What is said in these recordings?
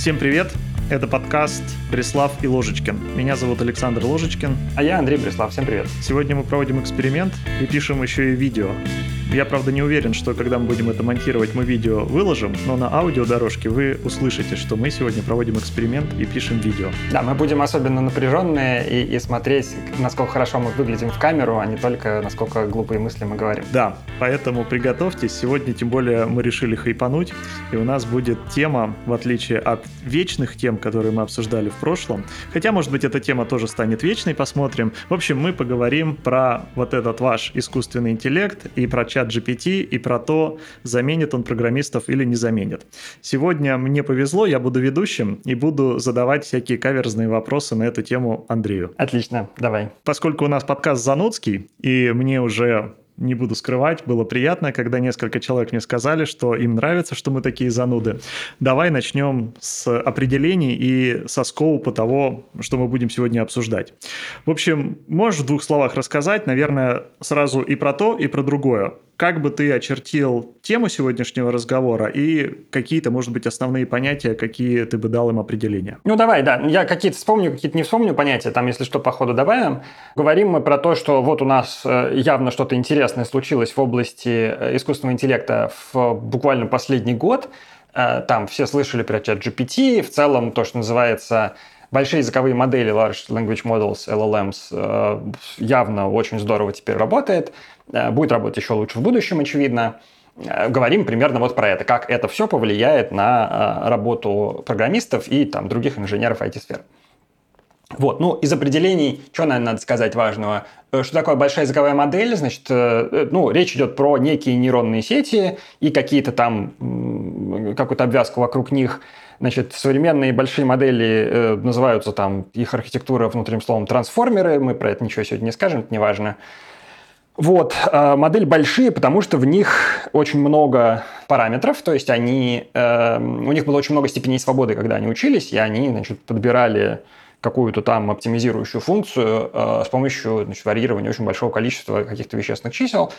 Всем привет! Это подкаст «Бреслав и Ложечкин». Меня зовут Александр Ложечкин. А я Андрей Бреслав. Всем привет. Сегодня мы проводим эксперимент и пишем еще и видео. Я, правда, не уверен, что когда мы будем это монтировать, мы видео выложим, но на аудиодорожке вы услышите, что мы сегодня проводим эксперимент и пишем видео. Да, мы будем особенно напряженные и, и смотреть, насколько хорошо мы выглядим в камеру, а не только насколько глупые мысли мы говорим. Да, поэтому приготовьтесь. Сегодня, тем более, мы решили хайпануть, и у нас будет тема, в отличие от вечных тем, которые мы обсуждали в прошлом. Хотя, может быть, эта тема тоже станет вечной, посмотрим. В общем, мы поговорим про вот этот ваш искусственный интеллект и про чат чат GPT и про то, заменит он программистов или не заменит. Сегодня мне повезло, я буду ведущим и буду задавать всякие каверзные вопросы на эту тему Андрею. Отлично, давай. Поскольку у нас подкаст занудский, и мне уже не буду скрывать, было приятно, когда несколько человек мне сказали, что им нравится, что мы такие зануды. Давай начнем с определений и со скоупа того, что мы будем сегодня обсуждать. В общем, можешь в двух словах рассказать, наверное, сразу и про то, и про другое. Как бы ты очертил тему сегодняшнего разговора и какие-то, может быть, основные понятия, какие ты бы дал им определения? Ну, давай, да. Я какие-то вспомню, какие-то не вспомню понятия. Там, если что, по ходу добавим. Говорим мы про то, что вот у нас э, явно что-то интересное случилось в области э, искусственного интеллекта в буквально последний год. Э, там все слышали про чат GPT. В целом, то, что называется большие языковые модели Large Language Models, LLMs, явно очень здорово теперь работает. Э, будет работать еще лучше в будущем, очевидно. Э, говорим примерно вот про это, как это все повлияет на э, работу программистов и там, других инженеров IT-сфер. Вот, ну, из определений, что, наверное, надо сказать важного? Что такое большая языковая модель? Значит, ну, речь идет про некие нейронные сети и какие-то там, какую-то обвязку вокруг них. Значит, современные большие модели называются там, их архитектура внутренним словом трансформеры. Мы про это ничего сегодня не скажем, это не важно. Вот, э, модель большие, потому что в них очень много параметров, то есть они, э, у них было очень много степеней свободы, когда они учились, и они, значит, подбирали какую-то там оптимизирующую функцию э, с помощью значит, варьирования очень большого количества каких-то вещественных чисел.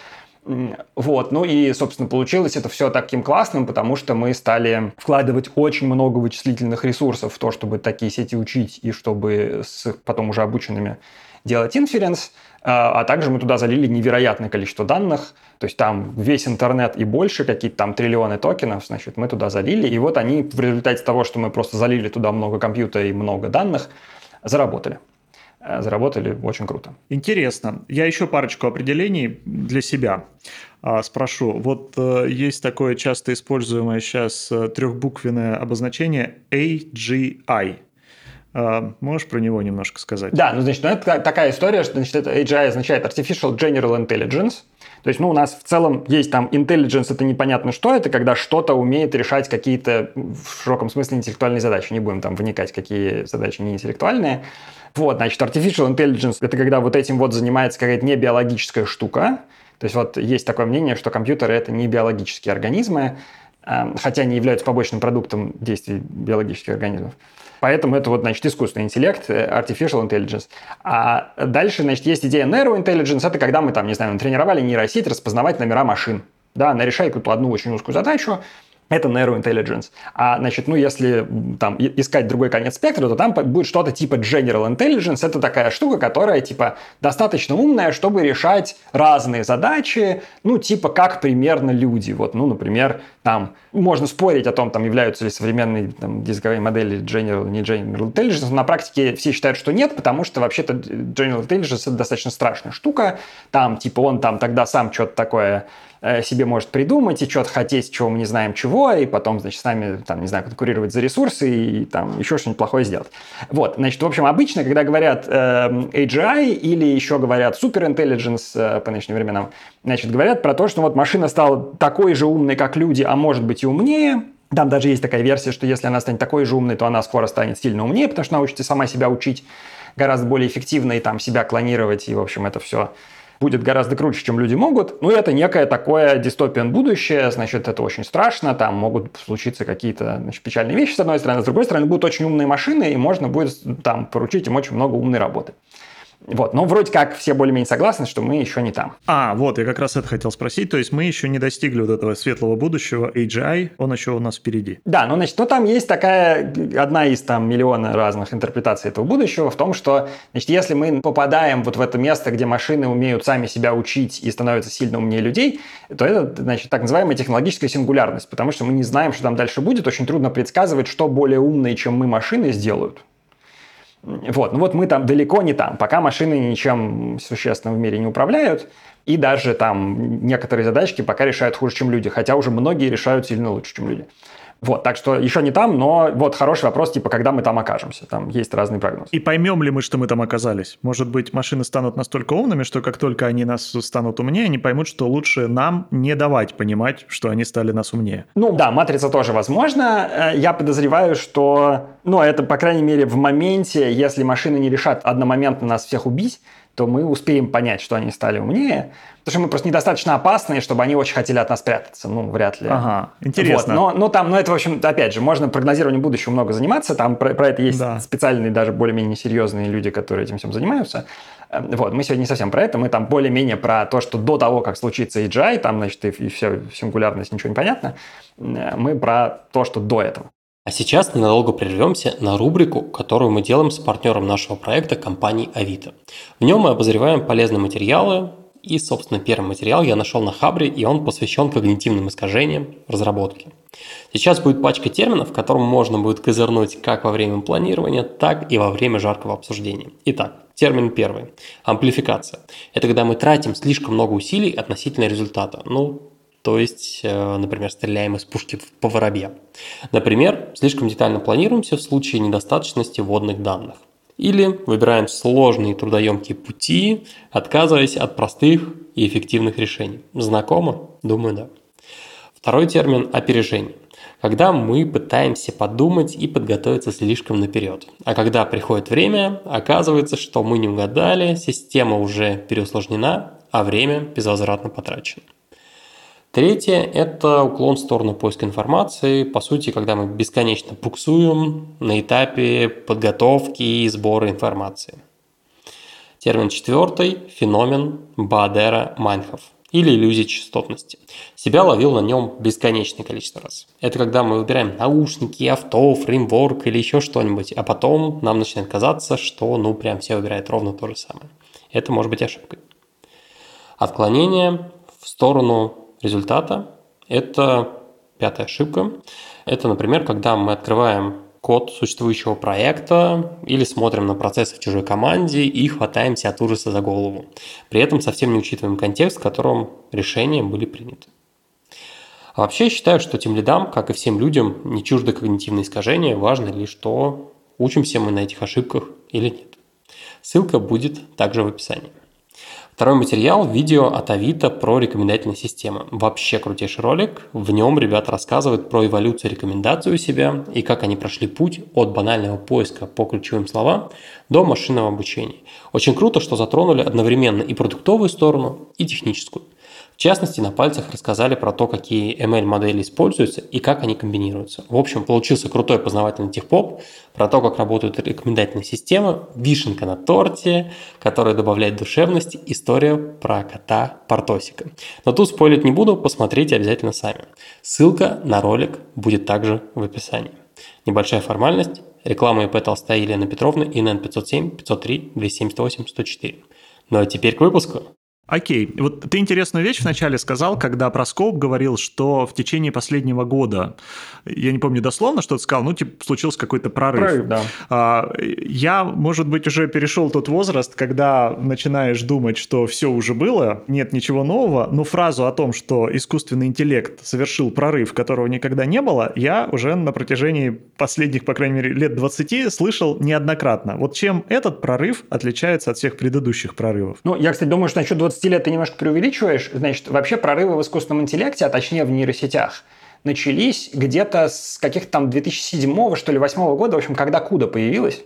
Вот, ну и, собственно, получилось это все таким классным, потому что мы стали вкладывать очень много вычислительных ресурсов в то, чтобы такие сети учить и чтобы с потом уже обученными делать инференс. А также мы туда залили невероятное количество данных, то есть там весь интернет и больше, какие-то там триллионы токенов, значит, мы туда залили, и вот они в результате того, что мы просто залили туда много компьютера и много данных, заработали э, заработали очень круто. Интересно. Я еще парочку определений для себя а, спрошу. Вот э, есть такое часто используемое сейчас э, трехбуквенное обозначение AGI. А, можешь про него немножко сказать? Да, ну, значит, ну, это такая история, что, значит, это AGI означает Artificial General Intelligence. То есть, ну, у нас в целом есть там intelligence, это непонятно что, это когда что-то умеет решать какие-то в широком смысле интеллектуальные задачи. Не будем там вникать, какие задачи не интеллектуальные. Вот, значит, artificial intelligence – это когда вот этим вот занимается какая-то не биологическая штука. То есть вот есть такое мнение, что компьютеры – это не биологические организмы, а, хотя они являются побочным продуктом действий биологических организмов. Поэтому это вот, значит, искусственный интеллект, э, artificial intelligence. А дальше, значит, есть идея neurointelligence. Это когда мы там, не знаю, тренировали нейросеть распознавать номера машин. Да, она решает какую-то одну очень узкую задачу, это neurointelligence. А, значит, ну, если там искать другой конец спектра, то там будет что-то типа general intelligence. Это такая штука, которая, типа, достаточно умная, чтобы решать разные задачи, ну, типа, как примерно люди. Вот, ну, например, там, можно спорить о том, там, являются ли современные там, языковые модели general, не general intelligence, на практике все считают, что нет, потому что вообще-то general intelligence это достаточно страшная штука. Там, типа, он там тогда сам что-то такое себе может придумать и что-то хотеть, чего мы не знаем чего, и потом, значит, с нами, там, не знаю, конкурировать за ресурсы и там еще что-нибудь плохое сделать. Вот, значит, в общем, обычно, когда говорят э, AGI или еще говорят Super Intelligence э, по нынешним временам, значит, говорят про то, что вот машина стала такой же умной, как люди, а может быть и умнее, там даже есть такая версия, что если она станет такой же умной, то она скоро станет сильно умнее, потому что научится сама себя учить гораздо более эффективно и там себя клонировать, и, в общем, это все будет гораздо круче, чем люди могут. Ну, это некое такое дистопиан будущее, значит, это очень страшно, там могут случиться какие-то значит, печальные вещи, с одной стороны, с другой стороны, будут очень умные машины, и можно будет там поручить им очень много умной работы. Вот, но вроде как все более-менее согласны, что мы еще не там. А, вот, я как раз это хотел спросить. То есть мы еще не достигли вот этого светлого будущего AGI, он еще у нас впереди. Да, ну, значит, ну там есть такая, одна из там миллиона разных интерпретаций этого будущего в том, что, значит, если мы попадаем вот в это место, где машины умеют сами себя учить и становятся сильно умнее людей, то это, значит, так называемая технологическая сингулярность, потому что мы не знаем, что там дальше будет, очень трудно предсказывать, что более умные, чем мы, машины сделают. Вот, ну вот мы там далеко не там, пока машины ничем существенным в мире не управляют, и даже там некоторые задачки пока решают хуже, чем люди, хотя уже многие решают сильно лучше, чем люди. Вот, так что еще не там, но вот хороший вопрос, типа, когда мы там окажемся. Там есть разные прогнозы. И поймем ли мы, что мы там оказались? Может быть, машины станут настолько умными, что как только они нас станут умнее, они поймут, что лучше нам не давать понимать, что они стали нас умнее. Ну да, матрица тоже возможно. Э, я подозреваю, что, ну, это, по крайней мере, в моменте, если машины не решат одномоментно нас всех убить, то мы успеем понять, что они стали умнее. Потому что мы просто недостаточно опасные, чтобы они очень хотели от нас прятаться. Ну, вряд ли. Ага, интересно. Вот. Но, но там, ну, это, в общем, опять же, можно прогнозированием будущего много заниматься. Там про, про это есть да. специальные, даже более-менее серьезные люди, которые этим всем занимаются. Эм, вот, мы сегодня не совсем про это, мы там более-менее про то, что до того, как случится AGI, там, значит, и, и все, сингулярность, ничего не понятно, э, мы про то, что до этого. А сейчас ненадолго прервемся на рубрику, которую мы делаем с партнером нашего проекта компанией Авито. В нем мы обозреваем полезные материалы, и, собственно, первый материал я нашел на Хабре, и он посвящен когнитивным искажениям разработки. Сейчас будет пачка терминов, которым можно будет козырнуть как во время планирования, так и во время жаркого обсуждения. Итак, термин первый. Амплификация. Это когда мы тратим слишком много усилий относительно результата. Ну, то есть, э, например, стреляем из пушки по воробьям. Например, слишком детально планируемся в случае недостаточности вводных данных. Или выбираем сложные трудоемкие пути, отказываясь от простых и эффективных решений. Знакомо? Думаю, да. Второй термин – опережение. Когда мы пытаемся подумать и подготовиться слишком наперед. А когда приходит время, оказывается, что мы не угадали, система уже переусложнена, а время безвозвратно потрачено. Третье – это уклон в сторону поиска информации. По сути, когда мы бесконечно буксуем на этапе подготовки и сбора информации. Термин четвертый – феномен Баадера-Майнхоф или иллюзия частотности. Себя ловил на нем бесконечное количество раз. Это когда мы выбираем наушники, авто, фреймворк или еще что-нибудь, а потом нам начинает казаться, что ну прям все выбирают ровно то же самое. Это может быть ошибкой. Отклонение в сторону результата. Это пятая ошибка. Это, например, когда мы открываем код существующего проекта или смотрим на процессы в чужой команде и хватаемся от ужаса за голову. При этом совсем не учитываем контекст, в котором решения были приняты. А вообще я считаю, что тем лидам, как и всем людям, не чуждо когнитивные искажения, важно лишь то, учимся мы на этих ошибках или нет. Ссылка будет также в описании. Второй материал – видео от Авито про рекомендательные системы. Вообще крутейший ролик. В нем ребята рассказывают про эволюцию рекомендаций у себя и как они прошли путь от банального поиска по ключевым словам до машинного обучения. Очень круто, что затронули одновременно и продуктовую сторону, и техническую – частности, на пальцах рассказали про то, какие ML-модели используются и как они комбинируются. В общем, получился крутой познавательный техпоп про то, как работают рекомендательные системы, вишенка на торте, которая добавляет душевности, история про кота Портосика. Но тут спойлить не буду, посмотрите обязательно сами. Ссылка на ролик будет также в описании. Небольшая формальность. Реклама ИП Толстая Елена Петровна, ИНН 507 503 278 104. Ну а теперь к выпуску. Окей, вот ты интересную вещь вначале сказал, когда про скоп говорил, что в течение последнего года, я не помню дословно, что ты сказал, ну, типа, случился какой-то прорыв. Прорыв, да. А, я, может быть, уже перешел тот возраст, когда начинаешь думать, что все уже было, нет ничего нового, но фразу о том, что искусственный интеллект совершил прорыв, которого никогда не было, я уже на протяжении последних, по крайней мере, лет 20 слышал неоднократно. Вот чем этот прорыв отличается от всех предыдущих прорывов? Ну, я, кстати, думаю, что насчет 20 20 лет ты немножко преувеличиваешь, значит, вообще прорывы в искусственном интеллекте, а точнее в нейросетях, начались где-то с каких-то там 2007 что ли, 2008 года, в общем, когда Куда появилась.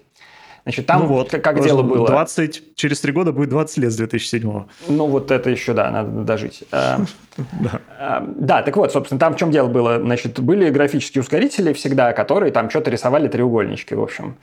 Значит, там ну вот, как, как дело было? 20, через три года будет 20 лет с 2007 Ну, вот это еще, да, надо дожить. А, а, да, так вот, собственно, там в чем дело было? Значит, были графические ускорители всегда, которые там что-то рисовали треугольнички, в общем.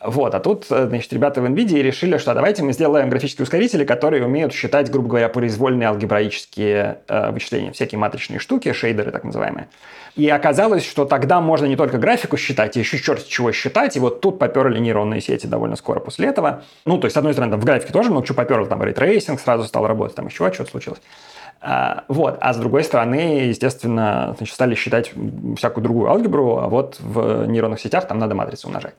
Вот, а тут, э, значит, ребята в NVIDIA решили, что давайте мы сделаем графические ускорители, которые умеют считать, грубо говоря, произвольные алгебраические э, вычисления, всякие матричные штуки, шейдеры так называемые. И оказалось, что тогда можно не только графику считать, а еще черт чего считать. И вот тут поперли нейронные сети довольно скоро после этого. Ну, то есть, с одной стороны, там в графике тоже много чего поперло, там ray tracing сразу стал работать, там еще что-то случилось. А, вот. А с другой стороны, естественно, значит, стали считать всякую другую алгебру, а вот в нейронных сетях там надо матрицы умножать.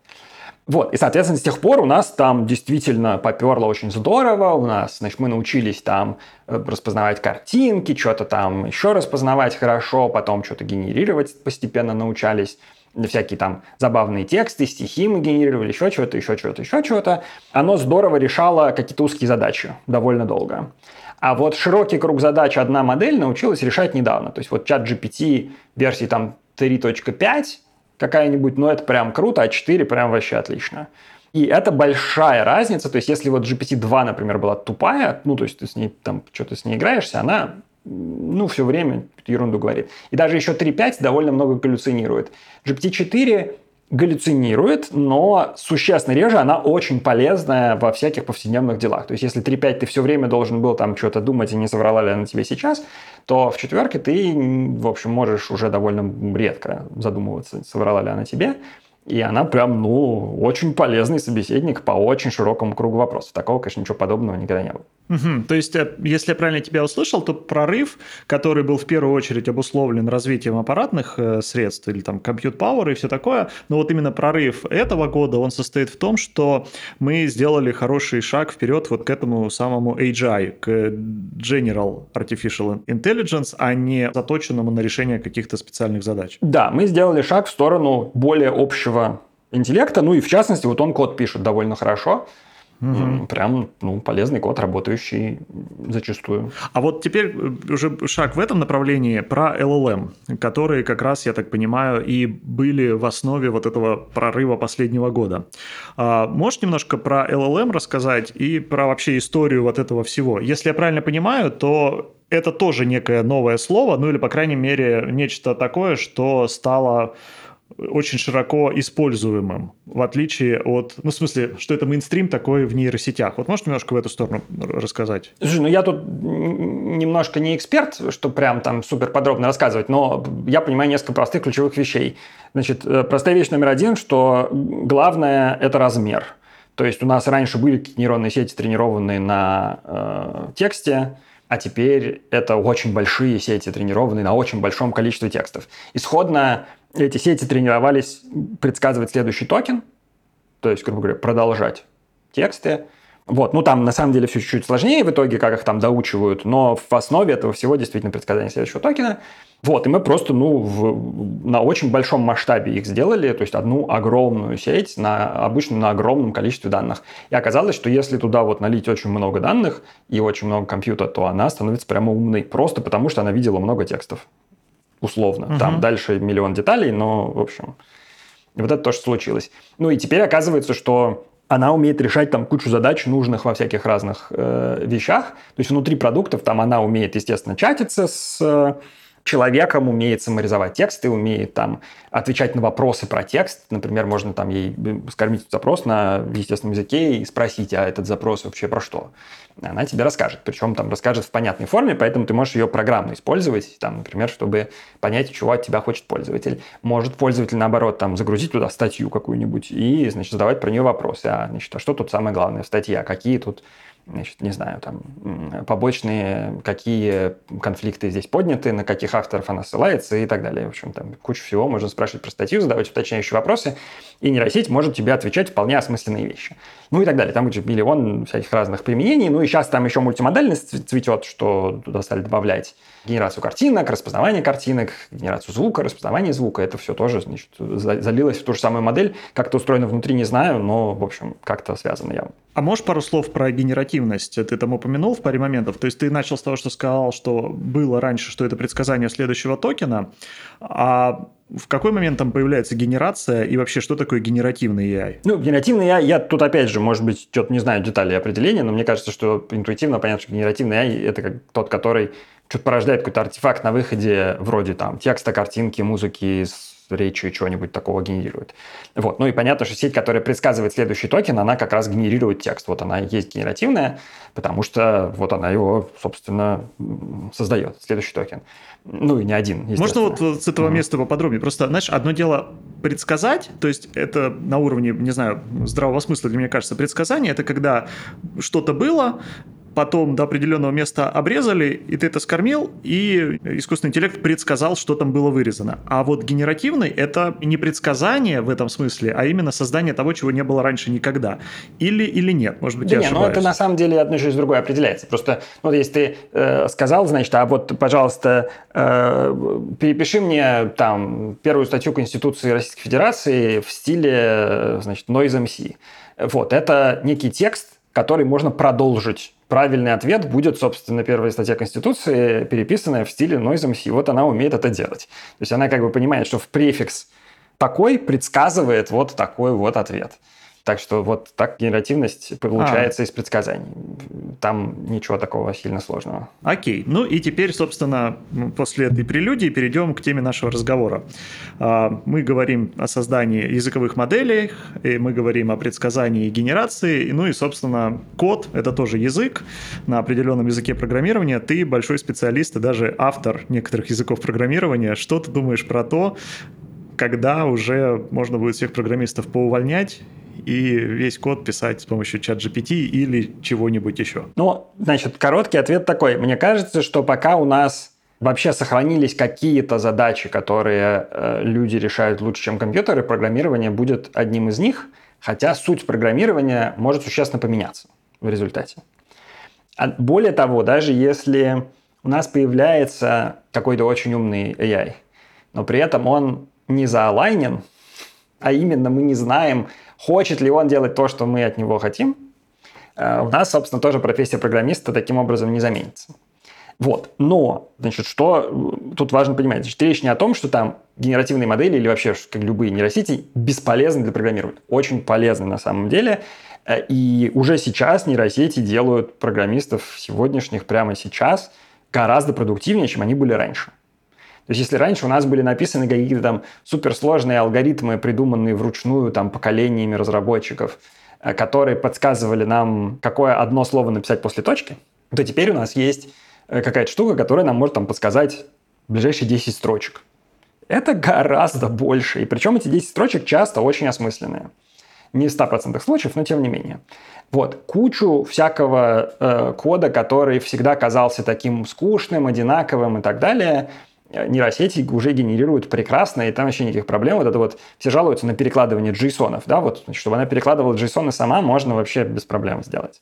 Вот, и, соответственно, с тех пор у нас там действительно поперло очень здорово, у нас, значит, мы научились там э, распознавать картинки, что-то там еще распознавать хорошо, потом что-то генерировать постепенно научались, всякие там забавные тексты, стихи мы генерировали, еще что-то, еще что-то, еще что-то. Оно здорово решало какие-то узкие задачи довольно долго. А вот широкий круг задач одна модель научилась решать недавно. То есть вот чат GPT версии там 3.5 какая-нибудь, ну это прям круто, а 4 прям вообще отлично. И это большая разница. То есть если вот GPT-2, например, была тупая, ну то есть ты с ней там что-то с ней играешься, она ну, все время ерунду говорит. И даже еще 3.5 довольно много галлюцинирует. GPT-4 галлюцинирует, но существенно реже она очень полезная во всяких повседневных делах. То есть, если 3.5 ты все время должен был там что-то думать и не соврала ли она тебе сейчас, то в четверке ты, в общем, можешь уже довольно редко задумываться, соврала ли она тебе. И она прям, ну, очень полезный собеседник по очень широкому кругу вопросов. Такого, конечно, ничего подобного никогда не было. Угу. То есть, э, если я правильно тебя услышал, то прорыв, который был в первую очередь обусловлен развитием аппаратных э, средств или там компьют Power и все такое, но вот именно прорыв этого года, он состоит в том, что мы сделали хороший шаг вперед вот к этому самому AGI, к General Artificial Intelligence, а не заточенному на решение каких-то специальных задач. Да, мы сделали шаг в сторону более общего интеллекта, ну и в частности, вот он код пишет довольно хорошо, Угу. Прям ну, полезный код, работающий зачастую. А вот теперь э, уже шаг в этом направлении про LLM, которые как раз, я так понимаю, и были в основе вот этого прорыва последнего года. А, можешь немножко про LLM рассказать и про вообще историю вот этого всего? Если я правильно понимаю, то это тоже некое новое слово, ну или, по крайней мере, нечто такое, что стало очень широко используемым, в отличие от, ну, в смысле, что это мейнстрим такой в нейросетях. Вот можешь немножко в эту сторону рассказать? Слушай, ну я тут немножко не эксперт, что прям там супер подробно рассказывать, но я понимаю несколько простых ключевых вещей. Значит, э, простая вещь номер один, что главное – это размер. То есть у нас раньше были нейронные сети, тренированные на э, тексте, а теперь это очень большие сети, тренированные на очень большом количестве текстов. Исходно эти сети тренировались предсказывать следующий токен, то есть, грубо говоря, продолжать тексты. Вот, ну там на самом деле все чуть-чуть сложнее в итоге, как их там доучивают, но в основе этого всего действительно предсказание следующего токена. Вот, и мы просто, ну, в, на очень большом масштабе их сделали, то есть одну огромную сеть, на, обычно на огромном количестве данных. И оказалось, что если туда вот налить очень много данных и очень много компьютера, то она становится прямо умной, просто потому что она видела много текстов условно. Угу. Там дальше миллион деталей, но, в общем, вот это то, что случилось. Ну и теперь оказывается, что она умеет решать там кучу задач, нужных во всяких разных э, вещах. То есть внутри продуктов там она умеет, естественно, чатиться с э, человеком, умеет саморизовать тексты, умеет там отвечать на вопросы про текст. Например, можно там ей скормить запрос на естественном языке и спросить, а этот запрос вообще про что? Она тебе расскажет, причем там расскажет в понятной форме, поэтому ты можешь ее программно использовать, там, например, чтобы понять, чего от тебя хочет пользователь. Может пользователь, наоборот, там, загрузить туда статью какую-нибудь и, значит, задавать про нее вопросы. А, значит, а что тут самое главное в статье? А какие тут значит, не знаю, там, побочные, какие конфликты здесь подняты, на каких авторов она ссылается и так далее. В общем, там куча всего. Можно спрашивать про статью, задавать уточняющие вопросы, и нейросеть может тебе отвечать вполне осмысленные вещи. Ну и так далее. Там будет миллион всяких разных применений. Ну и сейчас там еще мультимодальность цветет, что туда стали добавлять генерацию картинок, распознавание картинок, генерацию звука, распознавание звука. Это все тоже значит, залилось в ту же самую модель. Как это устроено внутри, не знаю, но, в общем, как-то связано явно. А можешь пару слов про генеративность? Ты там упомянул в паре моментов. То есть ты начал с того, что сказал, что было раньше, что это предсказание следующего токена. А в какой момент там появляется генерация и вообще что такое генеративный AI? Ну, генеративный AI, я тут опять же, может быть, что-то не знаю детали определения, но мне кажется, что интуитивно понятно, что генеративный AI это как тот, который что-то порождает какой-то артефакт на выходе вроде там текста, картинки, музыки, речи чего-нибудь такого генерирует. Вот. Ну и понятно, что сеть, которая предсказывает следующий токен, она как раз генерирует текст. Вот она есть генеративная, потому что вот она его, собственно, создает, следующий токен. Ну и не один, Можно вот с этого места поподробнее? Просто, знаешь, одно дело предсказать, то есть это на уровне, не знаю, здравого смысла, для меня кажется, предсказание, это когда что-то было, потом до определенного места обрезали, и ты это скормил, и искусственный интеллект предсказал, что там было вырезано. А вот генеративный — это не предсказание в этом смысле, а именно создание того, чего не было раньше никогда. Или, или нет, может быть, да я не, ошибаюсь. ну это на самом деле одно через другое определяется. Просто, ну, вот если ты э, сказал, значит, а вот, пожалуйста, э, перепиши мне там первую статью Конституции Российской Федерации в стиле, э, значит, Noise MC. Вот, это некий текст, который можно продолжить правильный ответ будет, собственно, первая статья Конституции, переписанная в стиле NoiseMC. Вот она умеет это делать. То есть она как бы понимает, что в префикс такой предсказывает вот такой вот ответ. Так что вот так генеративность получается а. из предсказаний. Там ничего такого сильно сложного. Окей. Ну и теперь, собственно, после этой прелюдии перейдем к теме нашего разговора. А, мы говорим о создании языковых моделей, и мы говорим о предсказании и генерации. Ну и, собственно, код — это тоже язык на определенном языке программирования. Ты большой специалист и даже автор некоторых языков программирования. Что ты думаешь про то, когда уже можно будет всех программистов поувольнять и весь код писать с помощью чат GPT или чего-нибудь еще? Ну, значит, короткий ответ такой. Мне кажется, что пока у нас вообще сохранились какие-то задачи, которые э, люди решают лучше, чем компьютеры, программирование будет одним из них, хотя суть программирования может существенно поменяться в результате. А более того, даже если у нас появляется какой-то очень умный AI, но при этом он не заалайнен, а именно мы не знаем, хочет ли он делать то, что мы от него хотим, э, у нас, собственно, тоже профессия программиста таким образом не заменится. Вот. Но, значит, что э, тут важно понимать? Значит, речь не о том, что там генеративные модели или вообще как любые нейросети бесполезны для программирования. Очень полезны на самом деле. Э, и уже сейчас нейросети делают программистов сегодняшних прямо сейчас гораздо продуктивнее, чем они были раньше. То есть если раньше у нас были написаны какие-то там суперсложные алгоритмы, придуманные вручную там поколениями разработчиков, э, которые подсказывали нам, какое одно слово написать после точки, то теперь у нас есть э, какая-то штука, которая нам может там подсказать ближайшие 10 строчек. Это гораздо больше. И причем эти 10 строчек часто очень осмысленные. Не в 100% случаев, но тем не менее. Вот, кучу всякого э, кода, который всегда казался таким скучным, одинаковым и так далее, нейросети уже генерируют прекрасно, и там вообще никаких проблем. Вот это вот все жалуются на перекладывание JSON, да, вот, чтобы она перекладывала JSON сама, можно вообще без проблем сделать.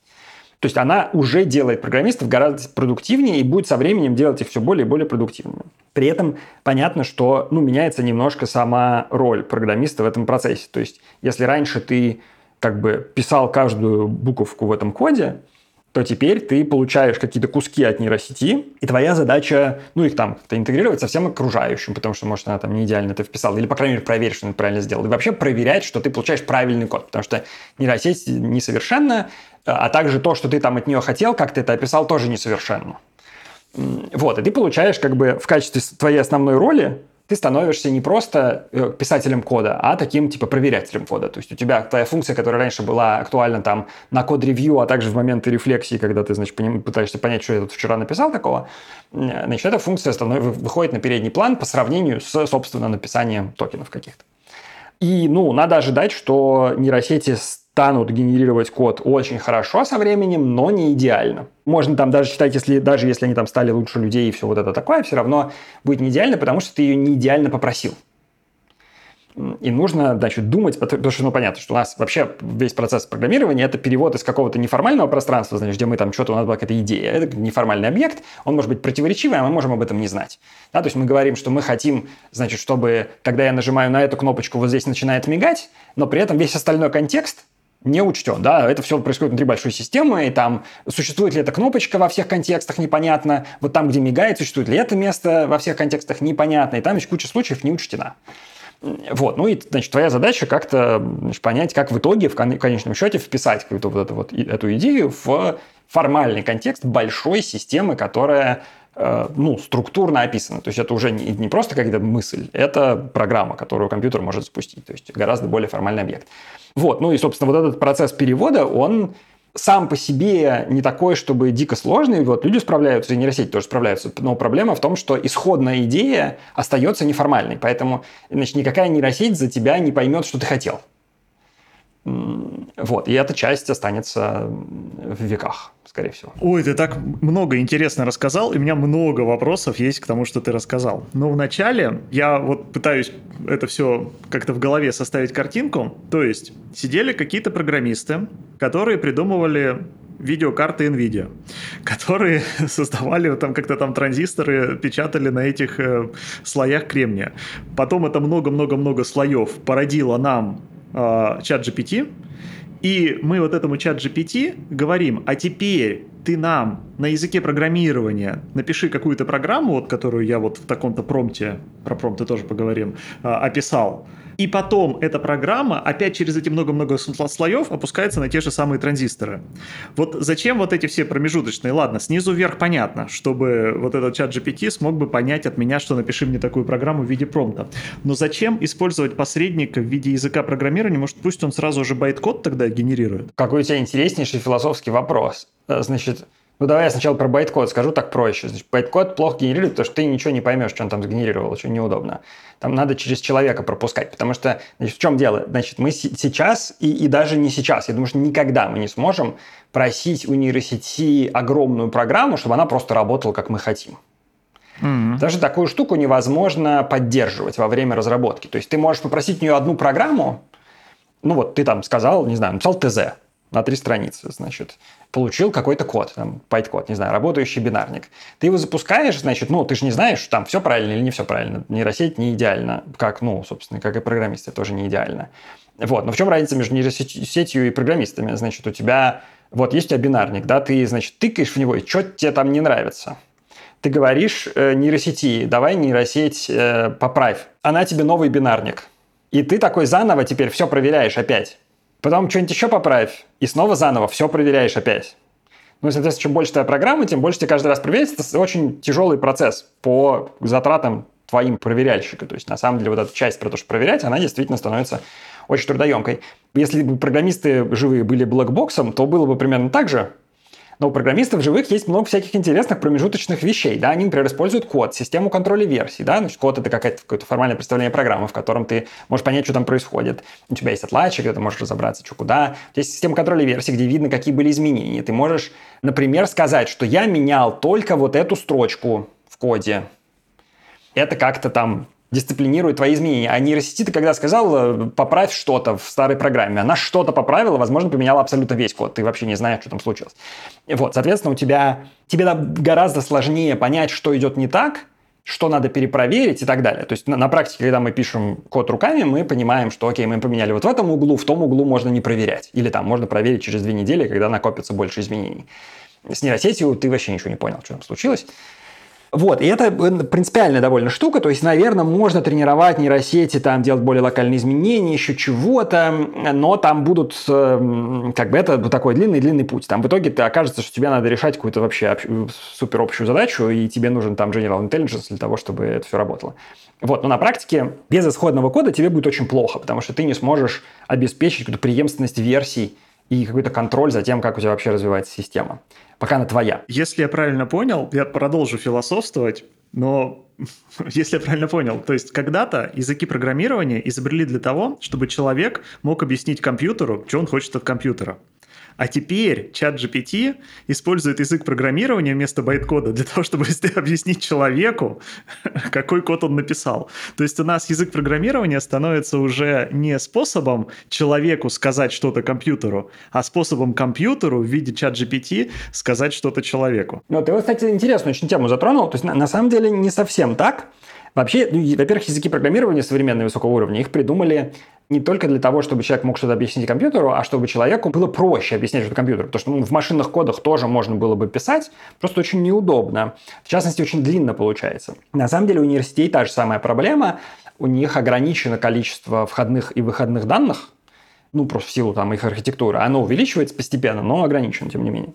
То есть она уже делает программистов гораздо продуктивнее и будет со временем делать их все более и более продуктивными. При этом понятно, что ну, меняется немножко сама роль программиста в этом процессе. То есть если раньше ты как бы писал каждую буковку в этом коде, то теперь ты получаешь какие-то куски от нейросети, и твоя задача, ну, их там как-то интегрировать со всем окружающим, потому что, может, она там не идеально это вписала, или, по крайней мере, проверить, что ты правильно сделал, и вообще проверять, что ты получаешь правильный код, потому что нейросеть несовершенна, а также то, что ты там от нее хотел, как ты это описал, тоже несовершенно. Вот, и ты получаешь как бы в качестве твоей основной роли ты становишься не просто э, писателем кода, а таким типа проверятелем кода. То есть у тебя твоя функция, которая раньше была актуальна там на код-ревью, а также в моменты рефлексии, когда ты, значит, пытаешься понять, что я тут вчера написал такого, значит, эта функция становится, выходит на передний план по сравнению с, собственно, написанием токенов каких-то. И, ну, надо ожидать, что нейросети станут генерировать код очень хорошо со временем, но не идеально. Можно там даже считать, если, даже если они там стали лучше людей и все вот это такое, все равно будет не идеально, потому что ты ее не идеально попросил. И нужно, значит, думать, потому что, ну, понятно, что у нас вообще весь процесс программирования – это перевод из какого-то неформального пространства, значит, где мы там что-то, у нас была какая-то идея. Это неформальный объект, он может быть противоречивый, а мы можем об этом не знать. Да, то есть мы говорим, что мы хотим, значит, чтобы, когда я нажимаю на эту кнопочку, вот здесь начинает мигать, но при этом весь остальной контекст не учтен, да, это все происходит внутри большой системы, и там существует ли эта кнопочка во всех контекстах, непонятно, вот там, где мигает, существует ли это место во всех контекстах, непонятно, и там есть куча случаев не учтена. Вот, ну и, значит, твоя задача как-то понять, как в итоге, в конечном счете, вписать какую-то вот эту вот эту идею в формальный контекст большой системы, которая ну, структурно описано. То есть это уже не, не просто какая-то мысль, это программа, которую компьютер может запустить. То есть гораздо более формальный объект. Вот, ну и, собственно, вот этот процесс перевода, он сам по себе не такой, чтобы дико сложный. Вот люди справляются, и нейросети тоже справляются. Но проблема в том, что исходная идея остается неформальной. Поэтому значит, никакая нейросеть за тебя не поймет, что ты хотел. Вот, и эта часть останется в веках, скорее всего. Ой, ты так много интересно рассказал, и у меня много вопросов есть к тому, что ты рассказал. Но вначале я вот пытаюсь это все как-то в голове составить картинку. То есть сидели какие-то программисты, которые придумывали видеокарты NVIDIA, которые создавали там как-то там транзисторы, печатали на этих э, слоях кремния. Потом это много-много-много слоев породило нам э, чат GPT, и мы вот этому чат GPT говорим, а теперь ты нам на языке программирования напиши какую-то программу, вот которую я вот в таком-то промпте, про промпты тоже поговорим, э, описал, и потом эта программа опять через эти много-много слоев опускается на те же самые транзисторы. Вот зачем вот эти все промежуточные? Ладно, снизу вверх понятно, чтобы вот этот чат GPT смог бы понять от меня, что напиши мне такую программу в виде промпта. Но зачем использовать посредника в виде языка программирования? Может, пусть он сразу же байт-код тогда генерирует? Какой у тебя интереснейший философский вопрос. Э, значит, ну, давай я сначала про байткод скажу так проще. Значит, байткод плохо генерирует, потому что ты ничего не поймешь, что он там сгенерировал, очень неудобно. Там надо через человека пропускать, потому что, значит, в чем дело? Значит, мы сейчас, и, и даже не сейчас, я думаю, что никогда мы не сможем просить у нейросети огромную программу, чтобы она просто работала, как мы хотим. Mm-hmm. Даже такую штуку невозможно поддерживать во время разработки. То есть ты можешь попросить у нее одну программу, ну вот ты там сказал, не знаю, написал ТЗ, на три страницы, значит, получил какой-то код, там, байт-код, не знаю, работающий бинарник. Ты его запускаешь, значит, ну, ты же не знаешь, там все правильно или не все правильно. Нейросеть не идеально, как, ну, собственно, как и программисты тоже не идеально. Вот, но в чем разница между нейросетью и программистами? Значит, у тебя, вот есть у тебя бинарник, да, ты, значит, тыкаешь в него, и что тебе там не нравится? Ты говоришь э, нейросети, давай нейросеть э, поправь. Она тебе новый бинарник. И ты такой заново теперь все проверяешь опять потом что-нибудь еще поправь, и снова заново все проверяешь опять. Ну, соответственно, чем больше твоя программа, тем больше тебе каждый раз проверять. Это очень тяжелый процесс по затратам твоим проверяльщика. То есть, на самом деле, вот эта часть про то, что проверять, она действительно становится очень трудоемкой. Если бы программисты живые были блэкбоксом, то было бы примерно так же. Но у программистов живых есть много всяких интересных промежуточных вещей. Да? Они, например, используют код, систему контроля версий. Да? Значит, код — это какое-то, формальное представление программы, в котором ты можешь понять, что там происходит. У тебя есть отладчик, где ты можешь разобраться, что куда. Есть система контроля версий, где видно, какие были изменения. Ты можешь, например, сказать, что я менял только вот эту строчку в коде. Это как-то там дисциплинирует твои изменения. А нейросети ты когда сказал, э, поправь что-то в старой программе, она что-то поправила, возможно, поменяла абсолютно весь код, ты вообще не знаешь, что там случилось. Вот, соответственно, у тебя, тебе гораздо сложнее понять, что идет не так, что надо перепроверить и так далее. То есть на, на практике, когда мы пишем код руками, мы понимаем, что окей, мы поменяли вот в этом углу, в том углу можно не проверять. Или там можно проверить через две недели, когда накопится больше изменений. С нейросетью ты вообще ничего не понял, что там случилось. Вот, и это принципиальная довольно штука, то есть, наверное, можно тренировать нейросети, там, делать более локальные изменения, еще чего-то, но там будут, эм, как бы, это такой длинный-длинный путь. Там в итоге ты окажется, что тебе надо решать какую-то вообще общ... супер общую задачу, и тебе нужен там General Intelligence для того, чтобы это все работало. Вот, но на практике без исходного кода тебе будет очень плохо, потому что ты не сможешь обеспечить какую-то преемственность версий и какой-то контроль за тем, как у тебя вообще развивается система пока она твоя. Если я правильно понял, я продолжу философствовать, но если я правильно понял, то есть когда-то языки программирования изобрели для того, чтобы человек мог объяснить компьютеру, что он хочет от компьютера. А теперь чат GPT использует язык программирования вместо байткода для того, чтобы объяснить человеку, какой код он написал. То есть у нас язык программирования становится уже не способом человеку сказать что-то компьютеру, а способом компьютеру в виде чат GPT сказать что-то человеку. Ну, ты вот, кстати, интересную очень тему затронул. То есть на, на самом деле не совсем так. Вообще, ну, во-первых, языки программирования современные высокого уровня, их придумали не только для того, чтобы человек мог что-то объяснить компьютеру, а чтобы человеку было проще объяснять что-то компьютеру. Потому что ну, в машинных кодах тоже можно было бы писать, просто очень неудобно. В частности, очень длинно получается. На самом деле у университетей та же самая проблема. У них ограничено количество входных и выходных данных, ну, просто в силу там их архитектуры. Оно увеличивается постепенно, но ограничено, тем не менее.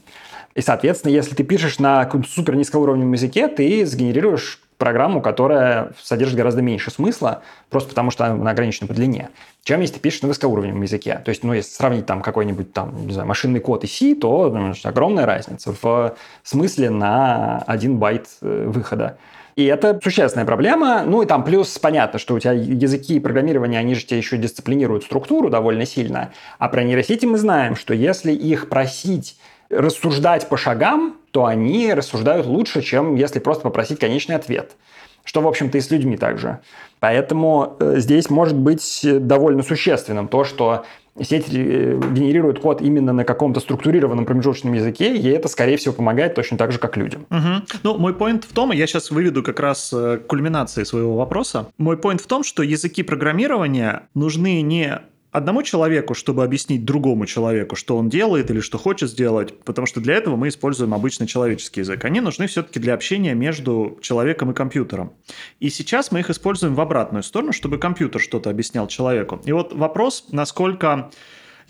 И, соответственно, если ты пишешь на каком-то супер низкоуровневом языке, ты сгенерируешь программу, которая содержит гораздо меньше смысла, просто потому что она ограничена по длине, чем если ты пишешь на высокоуровневом языке. То есть, ну, если сравнить там какой-нибудь там, не знаю, машинный код и C, то ну, огромная разница в смысле на один байт э, выхода. И это существенная проблема. Ну и там плюс понятно, что у тебя языки программирования, они же тебе еще дисциплинируют структуру довольно сильно. А про нейросети мы знаем, что если их просить рассуждать по шагам, то они рассуждают лучше, чем если просто попросить конечный ответ. Что, в общем-то, и с людьми также. Поэтому э, здесь может быть довольно существенным то, что сеть э, генерирует код именно на каком-то структурированном промежуточном языке, и это, скорее всего, помогает точно так же, как людям. Угу. Ну, мой поинт в том, я сейчас выведу как раз э, кульминации своего вопроса. Мой поинт в том, что языки программирования нужны не одному человеку, чтобы объяснить другому человеку, что он делает или что хочет сделать, потому что для этого мы используем обычный человеческий язык. Они нужны все-таки для общения между человеком и компьютером. И сейчас мы их используем в обратную сторону, чтобы компьютер что-то объяснял человеку. И вот вопрос, насколько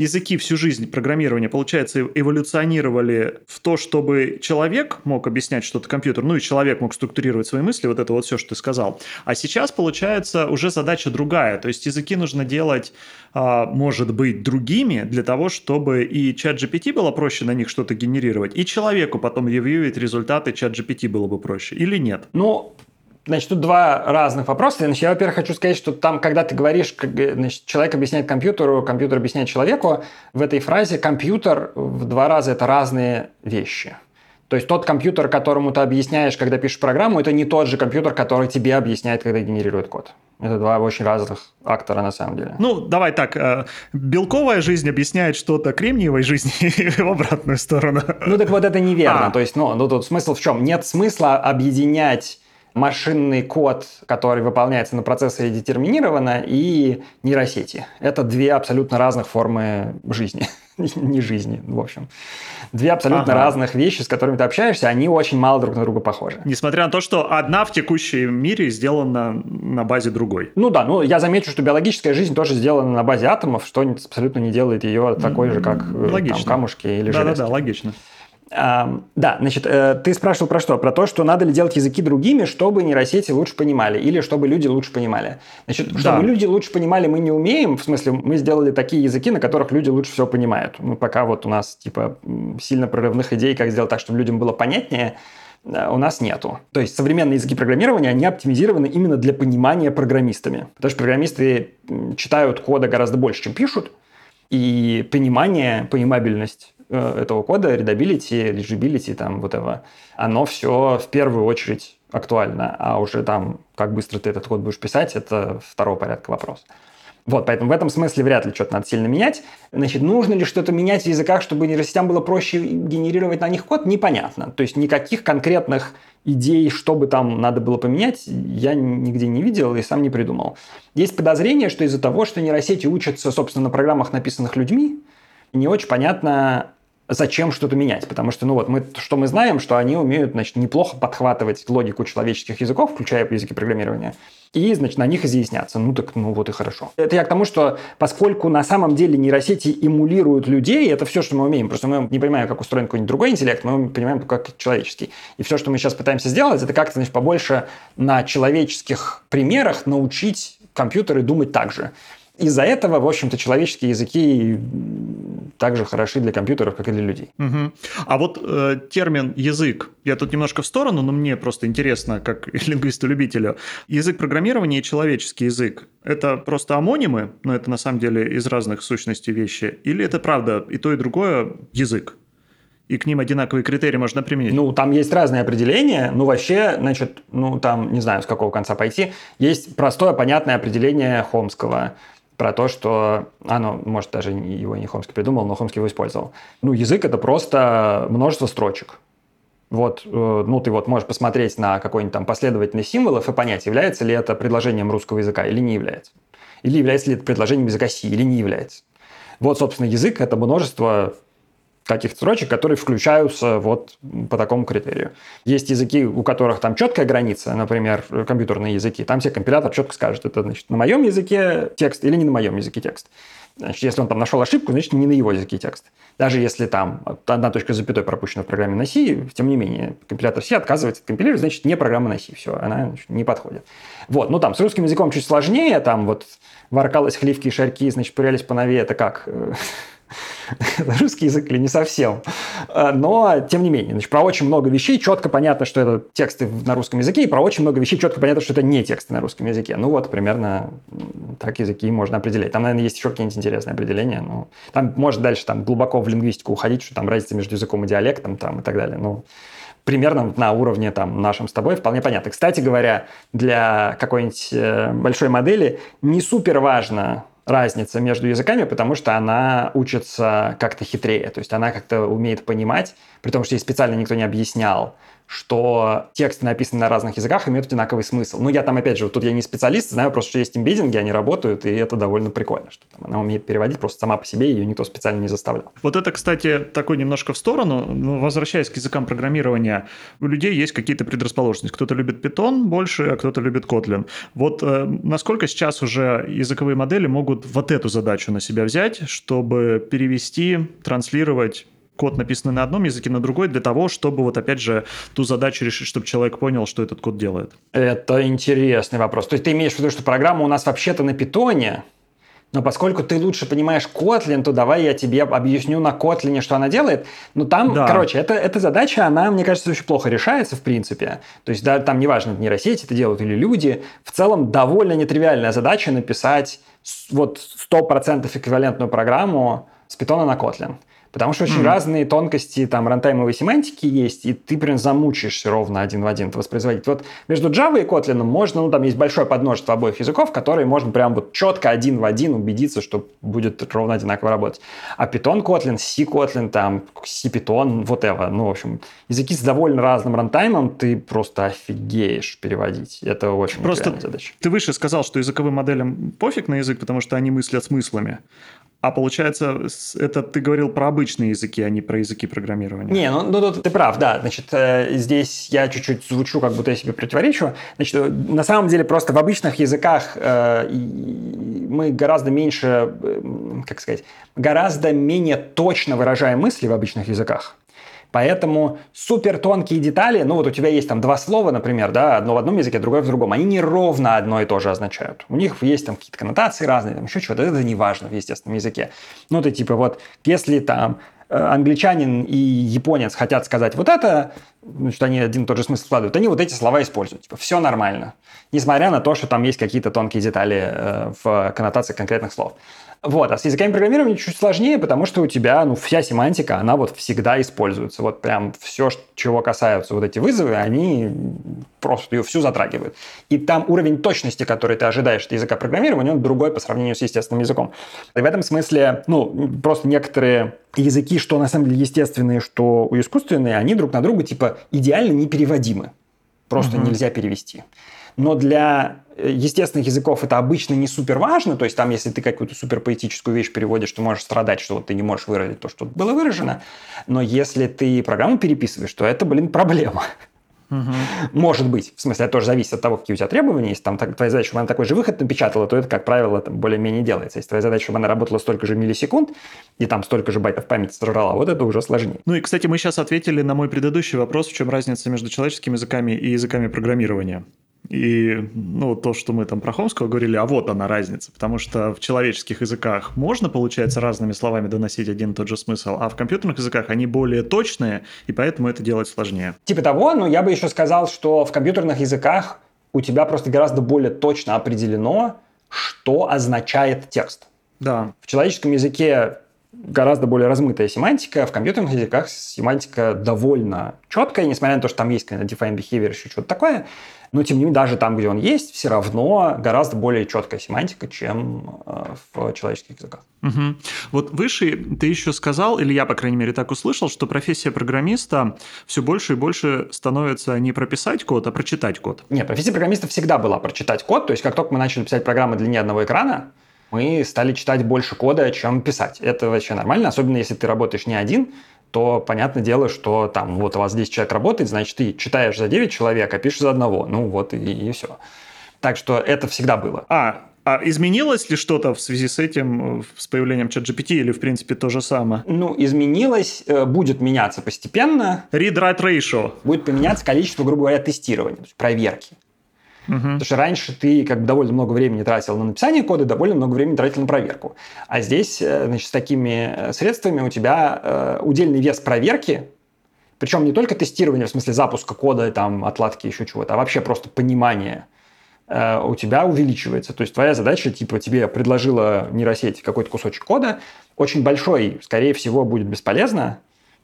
языки всю жизнь программирования, получается, эволюционировали в то, чтобы человек мог объяснять что-то компьютеру, ну и человек мог структурировать свои мысли, вот это вот все, что ты сказал. А сейчас, получается, уже задача другая. То есть языки нужно делать, а, может быть, другими для того, чтобы и чат GPT было проще на них что-то генерировать, и человеку потом ревьюить результаты чат GPT было бы проще, или нет? Ну, Значит, тут два разных вопроса. Значит, я, во-первых, хочу сказать, что там, когда ты говоришь, значит, человек объясняет компьютеру, компьютер объясняет человеку, в этой фразе компьютер в два раза это разные вещи. То есть тот компьютер, которому ты объясняешь, когда пишешь программу, это не тот же компьютер, который тебе объясняет, когда генерирует код. Это два очень разных актора на самом деле. Ну, давай так. Э, белковая жизнь объясняет что-то кремниевой жизни в обратную сторону. Ну, так вот это неверно. А. То есть, ну, ну, тут смысл в чем? Нет смысла объединять машинный код, который выполняется на процессоре детерминированно, и нейросети. Это две абсолютно разных формы жизни. Не жизни, в общем. Две абсолютно ага. разных вещи, с которыми ты общаешься, они очень мало друг на друга похожи. Несмотря на то, что одна в текущем мире сделана на базе другой. Ну да, ну я замечу, что биологическая жизнь тоже сделана на базе атомов, что абсолютно не делает ее такой же, как э, там, камушки или железки. Да-да-да, логично. А, да, значит, э, ты спрашивал про что? Про то, что надо ли делать языки другими, чтобы нейросети лучше понимали, или чтобы люди лучше понимали. Значит, да. чтобы люди лучше понимали, мы не умеем, в смысле, мы сделали такие языки, на которых люди лучше всего понимают. Ну, пока вот у нас, типа, сильно прорывных идей, как сделать так, чтобы людям было понятнее, э, у нас нету. То есть современные языки программирования, они оптимизированы именно для понимания программистами. Потому что программисты читают кода гораздо больше, чем пишут, и понимание, понимабельность этого кода, readability, legibility, там, вот это, оно все в первую очередь актуально, а уже там, как быстро ты этот код будешь писать, это второго порядка вопрос. Вот, поэтому в этом смысле вряд ли что-то надо сильно менять. Значит, нужно ли что-то менять в языках, чтобы нейросетям было проще генерировать на них код, непонятно. То есть никаких конкретных идей, что бы там надо было поменять, я нигде не видел и сам не придумал. Есть подозрение, что из-за того, что нейросети учатся, собственно, на программах, написанных людьми, не очень понятно, зачем что-то менять, потому что, ну вот, мы, что мы знаем, что они умеют, значит, неплохо подхватывать логику человеческих языков, включая языки программирования, и, значит, на них изъясняться. Ну так, ну вот и хорошо. Это я к тому, что поскольку на самом деле нейросети эмулируют людей, это все, что мы умеем. Просто мы не понимаем, как устроен какой-нибудь другой интеллект, мы понимаем, как человеческий. И все, что мы сейчас пытаемся сделать, это как-то, значит, побольше на человеческих примерах научить компьютеры думать так же. Из-за этого, в общем-то, человеческие языки так же хороши для компьютеров, как и для людей. Угу. А вот э, термин язык, я тут немножко в сторону, но мне просто интересно, как лингвисту-любителю. Язык программирования и человеческий язык – это просто амонимы, но это на самом деле из разных сущностей вещи, или это правда и то, и другое язык? и к ним одинаковые критерии можно применить? Ну, там есть разные определения. Ну, вообще, значит, ну, там, не знаю, с какого конца пойти. Есть простое, понятное определение Хомского – про то, что оно, может, даже его не Хомский придумал, но Хомский его использовал. Ну, язык — это просто множество строчек. Вот, э, ну, ты вот можешь посмотреть на какой-нибудь там последовательный символов и понять, является ли это предложением русского языка или не является. Или является ли это предложением языка Си или не является. Вот, собственно, язык — это множество каких-то строчек, которые включаются вот по такому критерию. Есть языки, у которых там четкая граница, например, компьютерные языки. Там все компилятор четко скажет, это значит на моем языке текст или не на моем языке текст. Значит, если он там нашел ошибку, значит, не на его языке текст. Даже если там одна точка запятой пропущена в программе на C, тем не менее, компилятор C отказывается от компилировать, значит, не программа на C, все, она значит, не подходит. Вот, ну там с русским языком чуть сложнее, там вот воркалось хливки и шарьки, значит, пырялись по нове, это как? русский язык или не совсем. А, но, тем не менее, значит, про очень много вещей четко понятно, что это тексты на русском языке, и про очень много вещей четко понятно, что это не тексты на русском языке. Ну вот, примерно так языки можно определять. Там, наверное, есть еще какие-нибудь интересные определения. Но там может дальше там глубоко в лингвистику уходить, что там разница между языком и диалектом там, и так далее. Ну, примерно на уровне там нашем с тобой вполне понятно. Кстати говоря, для какой-нибудь э, большой модели не супер важно разница между языками, потому что она учится как-то хитрее, то есть она как-то умеет понимать, при том, что ей специально никто не объяснял, что тексты, написанные на разных языках, имеют одинаковый смысл. Ну, я там, опять же, вот тут я не специалист, знаю просто, что есть имбеддинги, они работают, и это довольно прикольно, что там она умеет переводить просто сама по себе, ее никто специально не заставлял. Вот это, кстати, такой немножко в сторону. Ну, возвращаясь к языкам программирования, у людей есть какие-то предрасположенности. Кто-то любит Python больше, а кто-то любит Kotlin. Вот э, насколько сейчас уже языковые модели могут вот эту задачу на себя взять, чтобы перевести, транслировать код, написанный на одном языке, на другой, для того, чтобы вот опять же ту задачу решить, чтобы человек понял, что этот код делает? Это интересный вопрос. То есть ты имеешь в виду, что программа у нас вообще-то на питоне, но поскольку ты лучше понимаешь Kotlin, то давай я тебе объясню на Kotlin, что она делает. Ну там, да. короче, это, эта задача, она, мне кажется, очень плохо решается, в принципе. То есть да, там неважно, нейросети это делают или люди. В целом довольно нетривиальная задача написать вот 100% эквивалентную программу с питона на Kotlin. Потому что очень mm. разные тонкости там рантаймовой семантики есть, и ты прям замучаешься ровно один в один это воспроизводить. Вот между Java и Kotlin можно, ну там есть большое подмножество обоих языков, которые можно прям вот четко один в один убедиться, что будет ровно одинаково работать. А Python Kotlin, C Kotlin, там C Python, вот это, ну в общем, языки с довольно разным рантаймом, ты просто офигеешь переводить. Это очень просто задача. Ты выше сказал, что языковым моделям пофиг на язык, потому что они мыслят смыслами. А получается, это ты говорил про обычные языки, а не про языки программирования. Не, ну, ну ты прав, да. Значит, э, здесь я чуть-чуть звучу, как будто я себе противоречу. Значит, э, на самом деле просто в обычных языках э, мы гораздо меньше, как сказать, гораздо менее точно выражаем мысли в обычных языках. Поэтому супер тонкие детали, ну вот у тебя есть там два слова, например, да, одно в одном языке, другое в другом, они не ровно одно и то же означают. У них есть там какие-то коннотации разные, там еще чего-то, это не важно в естественном языке. Ну ты типа вот, если там э, англичанин и японец хотят сказать вот это, значит, они один и тот же смысл вкладывают, они вот эти слова используют. Типа, все нормально. Несмотря на то, что там есть какие-то тонкие детали э, в коннотации конкретных слов. Вот, а с языками программирования чуть сложнее, потому что у тебя, ну, вся семантика, она вот всегда используется. Вот прям все, чего касаются вот эти вызовы, они просто ее всю затрагивают. И там уровень точности, который ты ожидаешь от языка программирования, он другой по сравнению с естественным языком. И в этом смысле, ну, просто некоторые языки, что на самом деле естественные, что искусственные, они друг на друга типа идеально непереводимы. Просто угу. нельзя перевести. Но для естественных языков это обычно не супер важно, то есть там, если ты какую-то супер поэтическую вещь переводишь, ты можешь страдать, что вот ты не можешь выразить то, что было выражено, но если ты программу переписываешь, то это, блин, проблема. Угу. Может быть. В смысле, это тоже зависит от того, какие у тебя требования. Если там так, твоя задача, чтобы она такой же выход напечатала, то это, как правило, там более-менее делается. Если твоя задача, чтобы она работала столько же миллисекунд, и там столько же байтов памяти сожрала, вот это уже сложнее. Ну и, кстати, мы сейчас ответили на мой предыдущий вопрос, в чем разница между человеческими языками и языками программирования. И ну, то, что мы там про Хомского говорили, а вот она разница. Потому что в человеческих языках можно, получается, разными словами доносить один и тот же смысл, а в компьютерных языках они более точные, и поэтому это делать сложнее. Типа того, но я бы еще сказал, что в компьютерных языках у тебя просто гораздо более точно определено, что означает текст. Да. В человеческом языке гораздо более размытая семантика. В компьютерных языках семантика довольно четкая, несмотря на то, что там есть defined behavior, еще что-то такое но тем не менее даже там, где он есть, все равно гораздо более четкая семантика, чем э, в человеческих языках. Угу. Вот выше ты еще сказал, или я, по крайней мере, так услышал, что профессия программиста все больше и больше становится не прописать код, а прочитать код. Нет, профессия программиста всегда была прочитать код, то есть как только мы начали писать программы для ни одного экрана, мы стали читать больше кода, чем писать. Это вообще нормально, особенно если ты работаешь не один, то понятное дело, что там вот у вас 10 человек работает, значит, ты читаешь за 9 человек, а пишешь за одного. Ну вот и, и все. Так что это всегда было. А, а изменилось ли что-то в связи с этим, с появлением ChatGPT или, в принципе, то же самое? Ну, изменилось, э, будет меняться постепенно. Read-write ratio. Будет поменяться количество, грубо говоря, тестирования, то есть проверки. Угу. Потому что раньше ты как бы довольно много времени тратил на написание кода, довольно много времени тратил на проверку. А здесь, э, значит, с такими э, средствами у тебя э, удельный вес проверки, причем не только тестирование, в смысле запуска кода, там, отладки, еще чего-то, а вообще просто понимание э, у тебя увеличивается. То есть твоя задача, типа, тебе предложила нейросеть какой-то кусочек кода, очень большой, скорее всего, будет бесполезно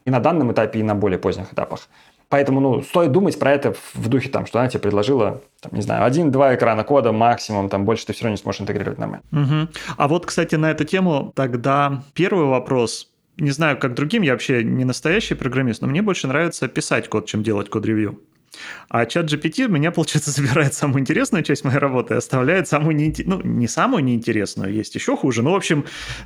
и на данном этапе, и на более поздних этапах. Поэтому, ну, стоит думать про это в духе, там, что она тебе предложила, там, не знаю, один-два экрана кода максимум, там, больше ты все равно не сможешь интегрировать нормально. Угу. А вот, кстати, на эту тему тогда первый вопрос. Не знаю, как другим, я вообще не настоящий программист, но мне больше нравится писать код, чем делать код-ревью. А чат GPT у меня, получается, забирает самую интересную часть моей работы и оставляет самую неинтересную, ну, не самую неинтересную, есть еще хуже, но, в общем,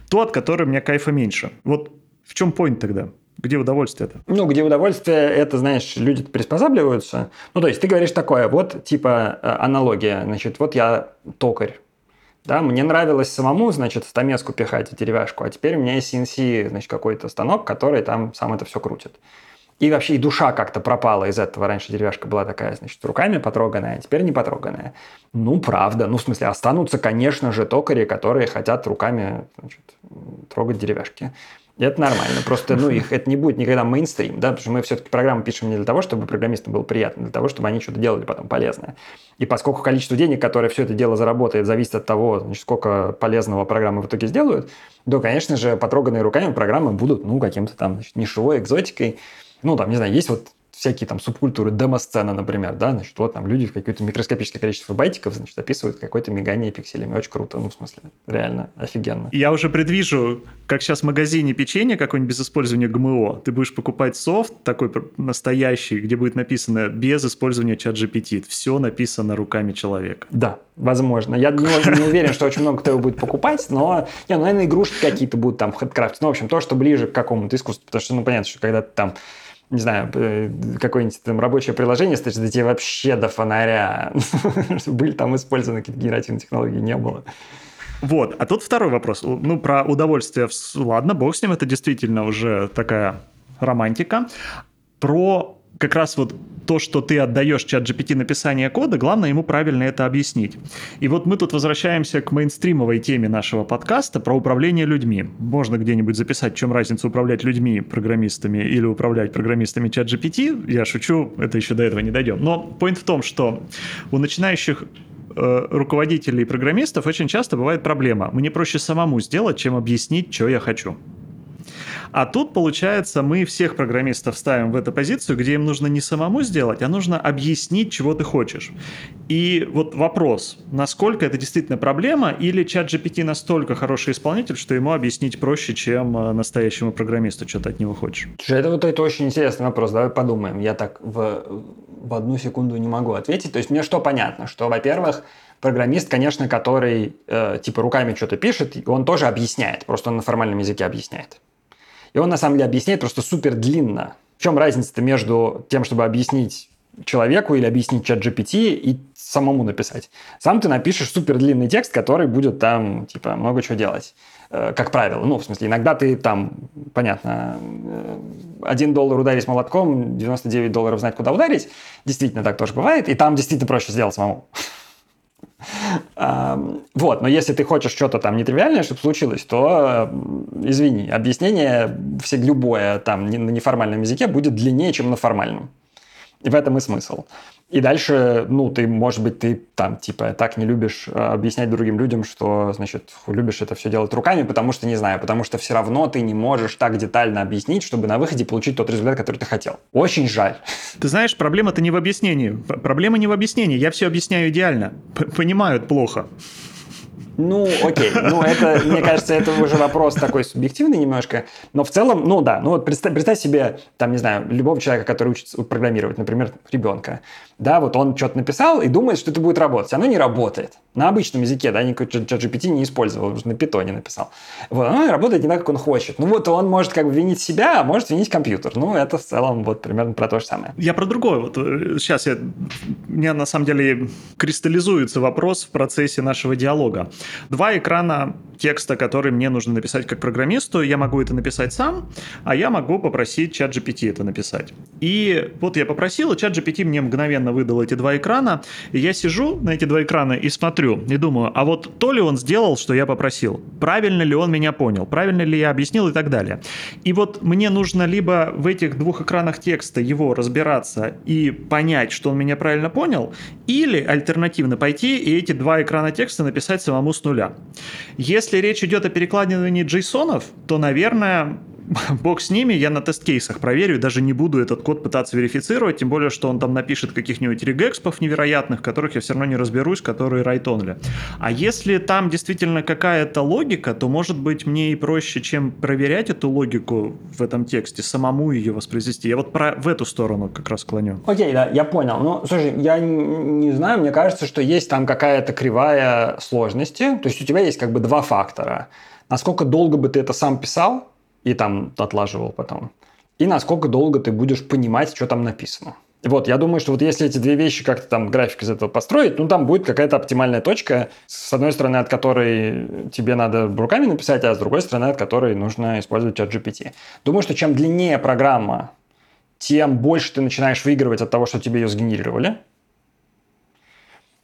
тот, который мне кайфа меньше. Вот в чем point тогда? Где удовольствие это? Ну, где удовольствие, это, знаешь, люди приспосабливаются. Ну, то есть ты говоришь такое, вот, типа, э, аналогия. Значит, вот я токарь. Да, мне нравилось самому, значит, стамеску пихать и деревяшку, а теперь у меня есть CNC, значит, какой-то станок, который там сам это все крутит. И вообще и душа как-то пропала из этого. Раньше деревяшка была такая, значит, руками потроганная, а теперь не потроганная. Ну, правда. Ну, в смысле, останутся, конечно же, токари, которые хотят руками значит, трогать деревяшки. Это нормально. Просто, ну, их это не будет никогда мейнстрим, да, потому что мы все-таки программу пишем не для того, чтобы программистам было приятно, для того, чтобы они что-то делали потом полезное. И поскольку количество денег, которое все это дело заработает, зависит от того, значит, сколько полезного программы в итоге сделают, то, конечно же, потроганные руками программы будут, ну, каким-то там значит, нишевой экзотикой. Ну, там, не знаю, есть вот всякие там субкультуры демо-сцена, например, да, значит, вот там люди в какое-то микроскопическое количество байтиков, значит, описывают какое-то мигание пикселями. Очень круто, ну, в смысле, реально офигенно. Я уже предвижу, как сейчас в магазине печенье какое-нибудь без использования ГМО, ты будешь покупать софт такой настоящий, где будет написано без использования чат GPT. Все написано руками человека. Да, возможно. Я не, не уверен, что очень много кто его будет покупать, но, не, ну, наверное, игрушки какие-то будут там в хедкрафте. Ну, в общем, то, что ближе к какому-то искусству, потому что, ну, понятно, что когда ты там не знаю, э, какое-нибудь там рабочее приложение, стоит, да тебе вообще до фонаря. Были там использованы какие-то генеративные технологии, не было. Вот, а тут второй вопрос. Ну, про удовольствие, ладно, бог с ним, это действительно уже такая романтика. Про как раз вот то, что ты отдаешь чат GPT написание кода, главное ему правильно это объяснить. И вот мы тут возвращаемся к мейнстримовой теме нашего подкаста про управление людьми. Можно где-нибудь записать, в чем разница управлять людьми, программистами или управлять программистами чат GPT. Я шучу, это еще до этого не дойдем. Но point в том, что у начинающих э, руководителей и программистов очень часто бывает проблема. Мне проще самому сделать, чем объяснить, что я хочу. А тут, получается, мы всех программистов ставим в эту позицию, где им нужно не самому сделать, а нужно объяснить, чего ты хочешь. И вот вопрос, насколько это действительно проблема, или чат GPT настолько хороший исполнитель, что ему объяснить проще, чем э, настоящему программисту, что ты от него хочешь? Это вот это очень интересный вопрос, давай подумаем. Я так в, в одну секунду не могу ответить. То есть мне что понятно, что, во-первых, программист, конечно, который э, типа руками что-то пишет, он тоже объясняет, просто он на формальном языке объясняет. И он на самом деле объясняет просто супер длинно. В чем разница-то между тем, чтобы объяснить человеку или объяснить чат GPT и самому написать. Сам ты напишешь супер длинный текст, который будет там, типа, много чего делать. Э, как правило. Ну, в смысле, иногда ты там, понятно, э, один доллар ударить молотком, 99 долларов знать, куда ударить. Действительно, так тоже бывает. И там действительно проще сделать самому. Вот, но если ты хочешь что-то там нетривиальное, чтобы случилось, то извини, объяснение все любое там на неформальном языке будет длиннее, чем на формальном. И в этом и смысл. И дальше, ну, ты, может быть, ты там, типа, так не любишь э, объяснять другим людям, что, значит, любишь это все делать руками, потому что, не знаю, потому что все равно ты не можешь так детально объяснить, чтобы на выходе получить тот результат, который ты хотел. Очень жаль. Ты знаешь, проблема-то не в объяснении. Проблема не в объяснении. Я все объясняю идеально. П Понимают плохо. Ну, окей. Ну, это, мне кажется, это уже вопрос такой субъективный немножко. Но в целом, ну да, ну вот представь, представь себе, там, не знаю, любого человека, который учится программировать, например, ребенка. Да, вот он что-то написал и думает, что это будет работать. Оно не работает. На обычном языке, да, никакой ChatGPT не использовал, на питоне написал. Вот, оно работает не так, как он хочет. Ну вот он может как бы винить себя, а может винить компьютер. Ну, это в целом вот примерно про то же самое. Я про другое. Вот сейчас э, я, меня на самом деле кристаллизуется вопрос в процессе нашего диалога. Два экрана текста, который мне нужно написать как программисту, я могу это написать сам, а я могу попросить чат GPT это написать. И вот я попросил, и чат GPT мне мгновенно выдал эти два экрана, и я сижу на эти два экрана и смотрю, и думаю, а вот то ли он сделал, что я попросил, правильно ли он меня понял, правильно ли я объяснил и так далее. И вот мне нужно либо в этих двух экранах текста его разбираться и понять, что он меня правильно понял, или альтернативно пойти и эти два экрана текста написать самому с нуля. Если речь идет о перекладывании джейсонов, то, наверное, бог с ними, я на тест-кейсах проверю, даже не буду этот код пытаться верифицировать, тем более, что он там напишет каких-нибудь регэкспов невероятных, которых я все равно не разберусь, которые write-only. А если там действительно какая-то логика, то, может быть, мне и проще, чем проверять эту логику в этом тексте, самому ее воспроизвести. Я вот про, в эту сторону как раз клоню. Окей, да, я понял. Ну, слушай, я не знаю, мне кажется, что есть там какая-то кривая сложности. То есть у тебя есть как бы два фактора. Насколько долго бы ты это сам писал, и там отлаживал потом. И насколько долго ты будешь понимать, что там написано. Вот, я думаю, что вот если эти две вещи как-то там график из этого построить, ну, там будет какая-то оптимальная точка, с одной стороны, от которой тебе надо руками написать, а с другой стороны, от которой нужно использовать чат GPT. Думаю, что чем длиннее программа, тем больше ты начинаешь выигрывать от того, что тебе ее сгенерировали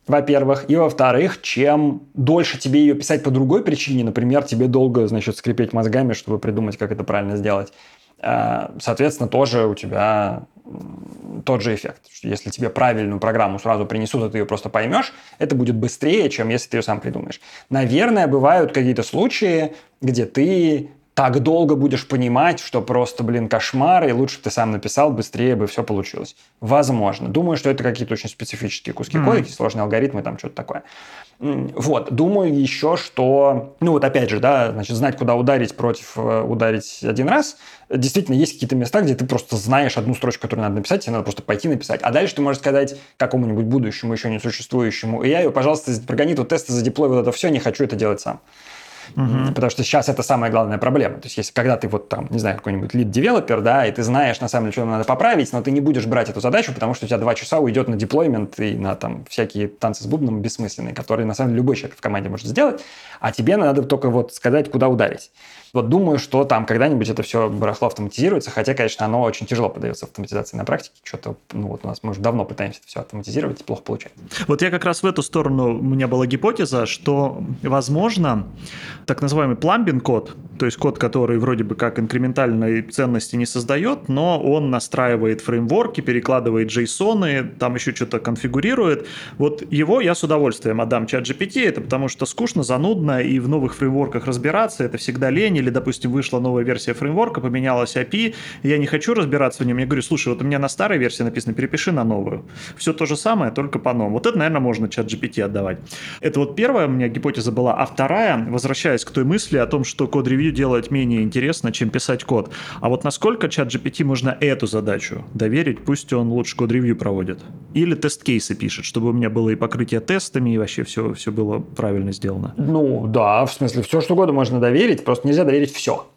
во-первых. И во-вторых, чем дольше тебе ее писать по другой причине, например, тебе долго, значит, скрипеть мозгами, чтобы придумать, как это правильно сделать, э, соответственно, тоже у тебя тот же эффект. Если тебе правильную программу сразу принесут, и ты ее просто поймешь, это будет быстрее, чем если ты ее сам придумаешь. Наверное, бывают какие-то случаи, где ты так долго будешь понимать, что просто, блин, кошмар, и лучше бы ты сам написал, быстрее бы все получилось. Возможно. Думаю, что это какие-то очень специфические куски mm-hmm. кода, сложные алгоритмы, там что-то такое. Вот, думаю еще, что, ну вот опять же, да, значит, знать, куда ударить против э, ударить один раз, действительно есть какие-то места, где ты просто знаешь одну строчку, которую надо написать, тебе надо просто пойти написать. А дальше ты можешь сказать какому-нибудь будущему, еще не существующему AI, пожалуйста, прогони тут тесты, задеплой вот это все, не хочу это делать сам. Угу. Потому что сейчас это самая главная проблема. То есть, если когда ты вот там, не знаю, какой-нибудь лид-девелопер, да, и ты знаешь, на самом деле, что надо поправить, но ты не будешь брать эту задачу, потому что у тебя два часа уйдет на деплоймент и на там всякие танцы с бубном бессмысленные, которые, на самом деле, любой человек в команде может сделать, а тебе надо только вот сказать, куда ударить. Вот думаю, что там когда-нибудь это все барахло автоматизируется, хотя, конечно, оно очень тяжело подается автоматизации на практике. Что-то, ну вот у нас мы уже давно пытаемся это все автоматизировать, и плохо получается. Вот я как раз в эту сторону, у меня была гипотеза, что, возможно, так называемый пламбин код, то есть код, который вроде бы как инкрементальной ценности не создает, но он настраивает фреймворки, перекладывает JSON, там еще что-то конфигурирует. Вот его я с удовольствием отдам чат GPT, это потому что скучно, занудно, и в новых фреймворках разбираться, это всегда лень, или, допустим, вышла новая версия фреймворка, поменялась API, я не хочу разбираться в нем, я говорю, слушай, вот у меня на старой версии написано, перепиши на новую. Все то же самое, только по-новому. Вот это, наверное, можно ChatGPT отдавать. Это вот первая у меня гипотеза была. А вторая, возвращаясь к той мысли о том, что код-ревью делать менее интересно, чем писать код. А вот насколько ChatGPT можно эту задачу доверить, пусть он лучше код-ревью проводит. Или тест-кейсы пишет, чтобы у меня было и покрытие тестами, и вообще все, все было правильно сделано. Ну, да, в смысле, все что угодно можно доверить, просто нельзя доверить все.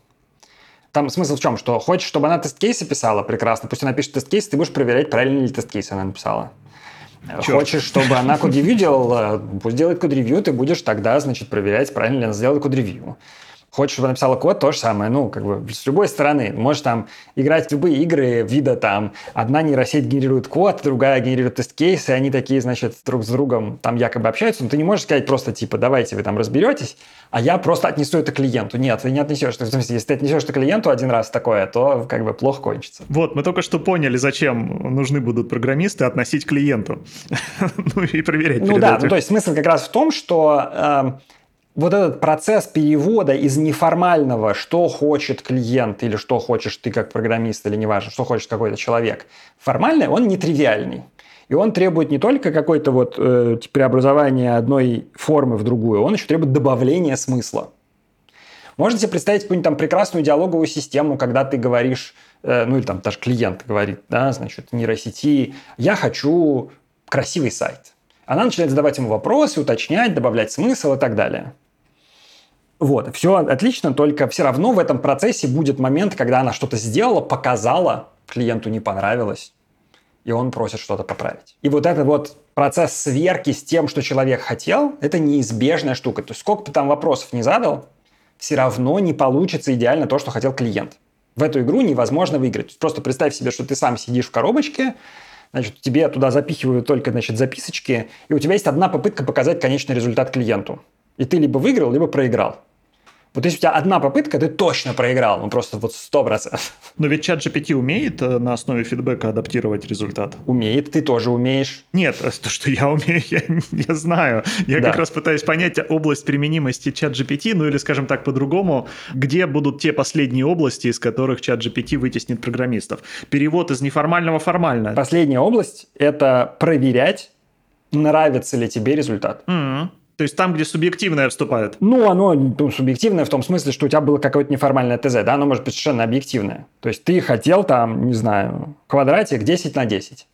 Там смысл в чем? Что хочешь, чтобы она тест-кейсы писала, прекрасно. Пусть она пишет тест-кейс, ты будешь проверять, правильно ли тест-кейс она написала. Черт. Хочешь, чтобы она код-ревью делала, пусть делает код-ревью, ты будешь тогда, значит, проверять, правильно ли она сделала код-ревью. Хочешь, чтобы написала код, то же самое. Ну, как бы с любой стороны. Можешь там играть в любые игры вида там. Одна нейросеть генерирует код, другая генерирует тест-кейсы, они такие, значит, друг с другом там якобы общаются. Но ты не можешь сказать просто типа, давайте вы там разберетесь, а я просто отнесу это клиенту. Нет, ты не отнесешь. В смысле, если ты отнесешь это клиенту один раз такое, то как бы плохо кончится. Вот, мы только что поняли, зачем нужны будут программисты относить клиенту. ну и проверять. Ну да, ну, то есть смысл как раз в том, что эм, вот этот процесс перевода из неформального, что хочет клиент или что хочешь ты как программист или неважно, что хочет какой-то человек, формальный, он нетривиальный. И он требует не только какой-то вот э, преобразования одной формы в другую, он еще требует добавления смысла. Можно себе представить какую-нибудь там прекрасную диалоговую систему, когда ты говоришь, э, ну или там даже клиент говорит, да, значит, нейросети, я хочу красивый сайт. Она начинает задавать ему вопросы, уточнять, добавлять смысл и так далее. Вот, все отлично, только все равно в этом процессе будет момент, когда она что-то сделала, показала, клиенту не понравилось, и он просит что-то поправить. И вот этот вот процесс сверки с тем, что человек хотел, это неизбежная штука. То есть сколько бы там вопросов не задал, все равно не получится идеально то, что хотел клиент. В эту игру невозможно выиграть. Просто представь себе, что ты сам сидишь в коробочке, значит, тебе туда запихивают только значит, записочки, и у тебя есть одна попытка показать конечный результат клиенту. И ты либо выиграл, либо проиграл. Вот если у тебя одна попытка, ты точно проиграл, ну просто вот сто процентов. Но ведь чат GPT умеет э, на основе фидбэка адаптировать результат. Умеет, ты тоже умеешь. Нет, э, то, что я умею, я, я знаю. Я да. как раз пытаюсь понять область применимости чат GPT, ну или, скажем так, по-другому, где будут те последние области, из которых чат GPT вытеснит программистов. Перевод из неформального в формальное. Последняя область — это проверять, нравится ли тебе результат. Mm-hmm. То есть там, где субъективное вступает? Ну, оно ну, субъективное в том смысле, что у тебя было какое-то неформальное ТЗ, да, оно может быть совершенно объективное. То есть ты хотел там, не знаю, квадратик 10 на 10.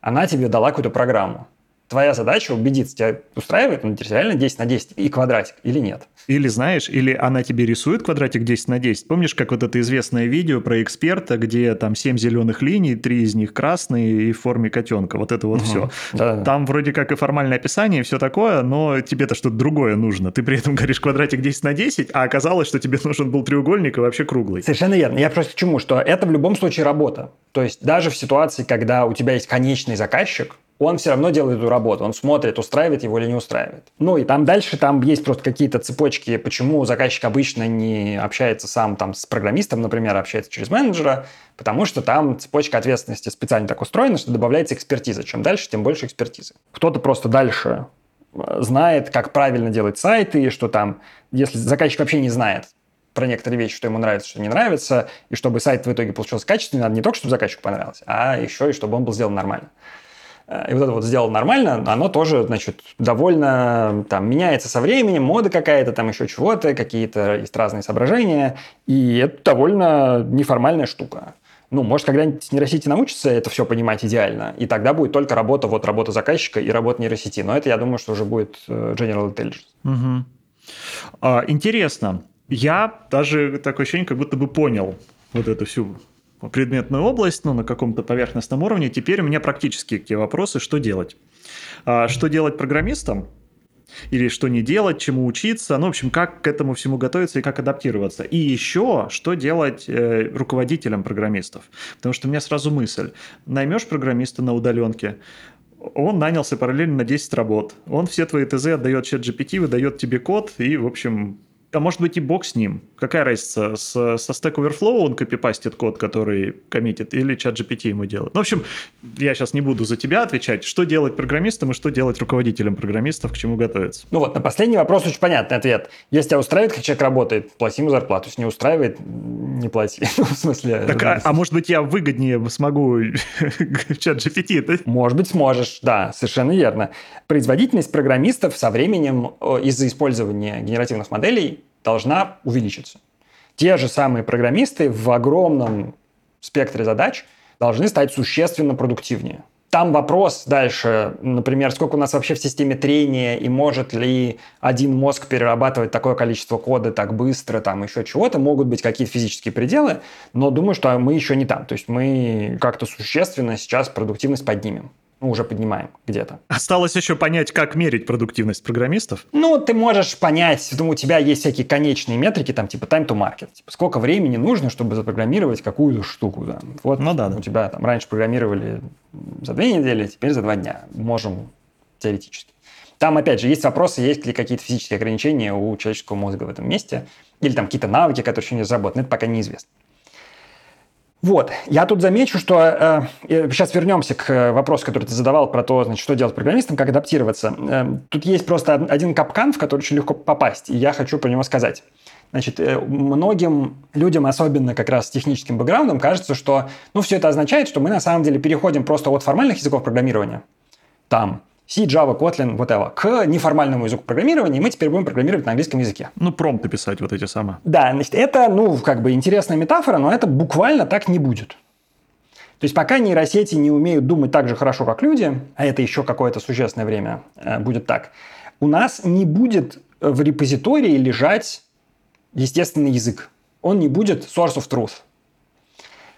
Она тебе дала какую-то программу твоя задача убедиться, тебя устраивает он реально 10 на 10 и квадратик или нет. Или знаешь, или она тебе рисует квадратик 10 на 10. Помнишь, как вот это известное видео про эксперта, где там 7 зеленых линий, 3 из них красные и в форме котенка. Вот это вот угу. все. Да, там вроде как и формальное описание, и все такое, но тебе-то что-то другое нужно. Ты при этом говоришь квадратик 10 на 10, а оказалось, что тебе нужен был треугольник и вообще круглый. Совершенно верно. Я просто к чему, что это в любом случае работа. То есть даже в ситуации, когда у тебя есть конечный заказчик, он все равно делает эту работу. Он смотрит, устраивает его или не устраивает. Ну и там дальше там есть просто какие-то цепочки, почему заказчик обычно не общается сам там с программистом, например, общается через менеджера, потому что там цепочка ответственности специально так устроена, что добавляется экспертиза. Чем дальше, тем больше экспертизы. Кто-то просто дальше э, знает, как правильно делать сайты, и что там, если заказчик вообще не знает, про некоторые вещи, что ему нравится, что не нравится, и чтобы сайт в итоге получился качественный, надо не только, чтобы заказчику понравилось, а еще и чтобы он был сделан нормально. Э, и вот это вот сделал нормально, оно тоже, значит, довольно там меняется со временем, мода какая-то, там еще чего-то, какие-то есть разные соображения, и это довольно неформальная штука. Ну, может, когда-нибудь нейросети научится это все понимать идеально, и тогда будет только работа, вот работа заказчика и работа нейросети. Но это, я думаю, что уже будет э, General Intelligence. Угу. А, интересно. Я даже такое ощущение, как будто бы понял вот эту всю предметную область, ну, на каком-то поверхностном уровне. Теперь у меня практически те вопросы, что делать. А, что делать программистам? Или что не делать, чему учиться, ну, в общем, как к этому всему готовиться и как адаптироваться. И еще, что делать э, руководителям программистов. Потому что у меня сразу мысль. Наймешь программиста на удаленке, он нанялся параллельно на 10 работ. Он все твои ТЗ отдает чат GPT, выдает тебе код, и, в общем, а может быть и бог с ним. Какая разница? С, со Stack Overflow он копипастит код, который коммитит, или чат GPT ему делает? Ну, в общем, я сейчас не буду за тебя отвечать. Что делать программистам и что делать руководителям программистов, к чему готовиться? Ну вот, на последний вопрос очень понятный ответ. Если тебя устраивает, как человек работает, плати ему зарплату. Если не устраивает, не плати. Ну, в смысле... Так, а, а может быть, я выгоднее смогу чат GPT? Да? Может быть, сможешь, да, совершенно верно. Производительность программистов со временем из-за использования генеративных моделей должна увеличиться. Те же самые программисты в огромном спектре задач должны стать существенно продуктивнее. Там вопрос дальше, например, сколько у нас вообще в системе трения и может ли один мозг перерабатывать такое количество кода так быстро, там еще чего-то, могут быть какие-то физические пределы, но думаю, что мы еще не там. То есть мы как-то существенно сейчас продуктивность поднимем ну, уже поднимаем где-то. Осталось еще понять, как мерить продуктивность программистов? Ну, ты можешь понять, думаю, у тебя есть всякие конечные метрики, там, типа time to market. Типа, сколько времени нужно, чтобы запрограммировать какую-то штуку. Да. Вот ну, да, да. у тебя там раньше программировали за две недели, теперь за два дня. Можем теоретически. Там, опять же, есть вопросы, есть ли какие-то физические ограничения у человеческого мозга в этом месте, или там какие-то навыки, которые еще не разработаны. Это пока неизвестно. Вот, я тут замечу, что э, сейчас вернемся к э, вопросу, который ты задавал про то, значит, что делать программистам, как адаптироваться. Э, тут есть просто один капкан, в который очень легко попасть, и я хочу про него сказать. Значит, э, многим людям, особенно как раз с техническим бэкграундом, кажется, что ну, все это означает, что мы на самом деле переходим просто от формальных языков программирования, там, C, Java, Kotlin, whatever, к неформальному языку программирования, и мы теперь будем программировать на английском языке. Ну, промпты писать вот эти самые. Да, значит, это, ну, как бы интересная метафора, но это буквально так не будет. То есть пока нейросети не умеют думать так же хорошо, как люди, а это еще какое-то существенное время э, будет так, у нас не будет в репозитории лежать естественный язык. Он не будет source of truth.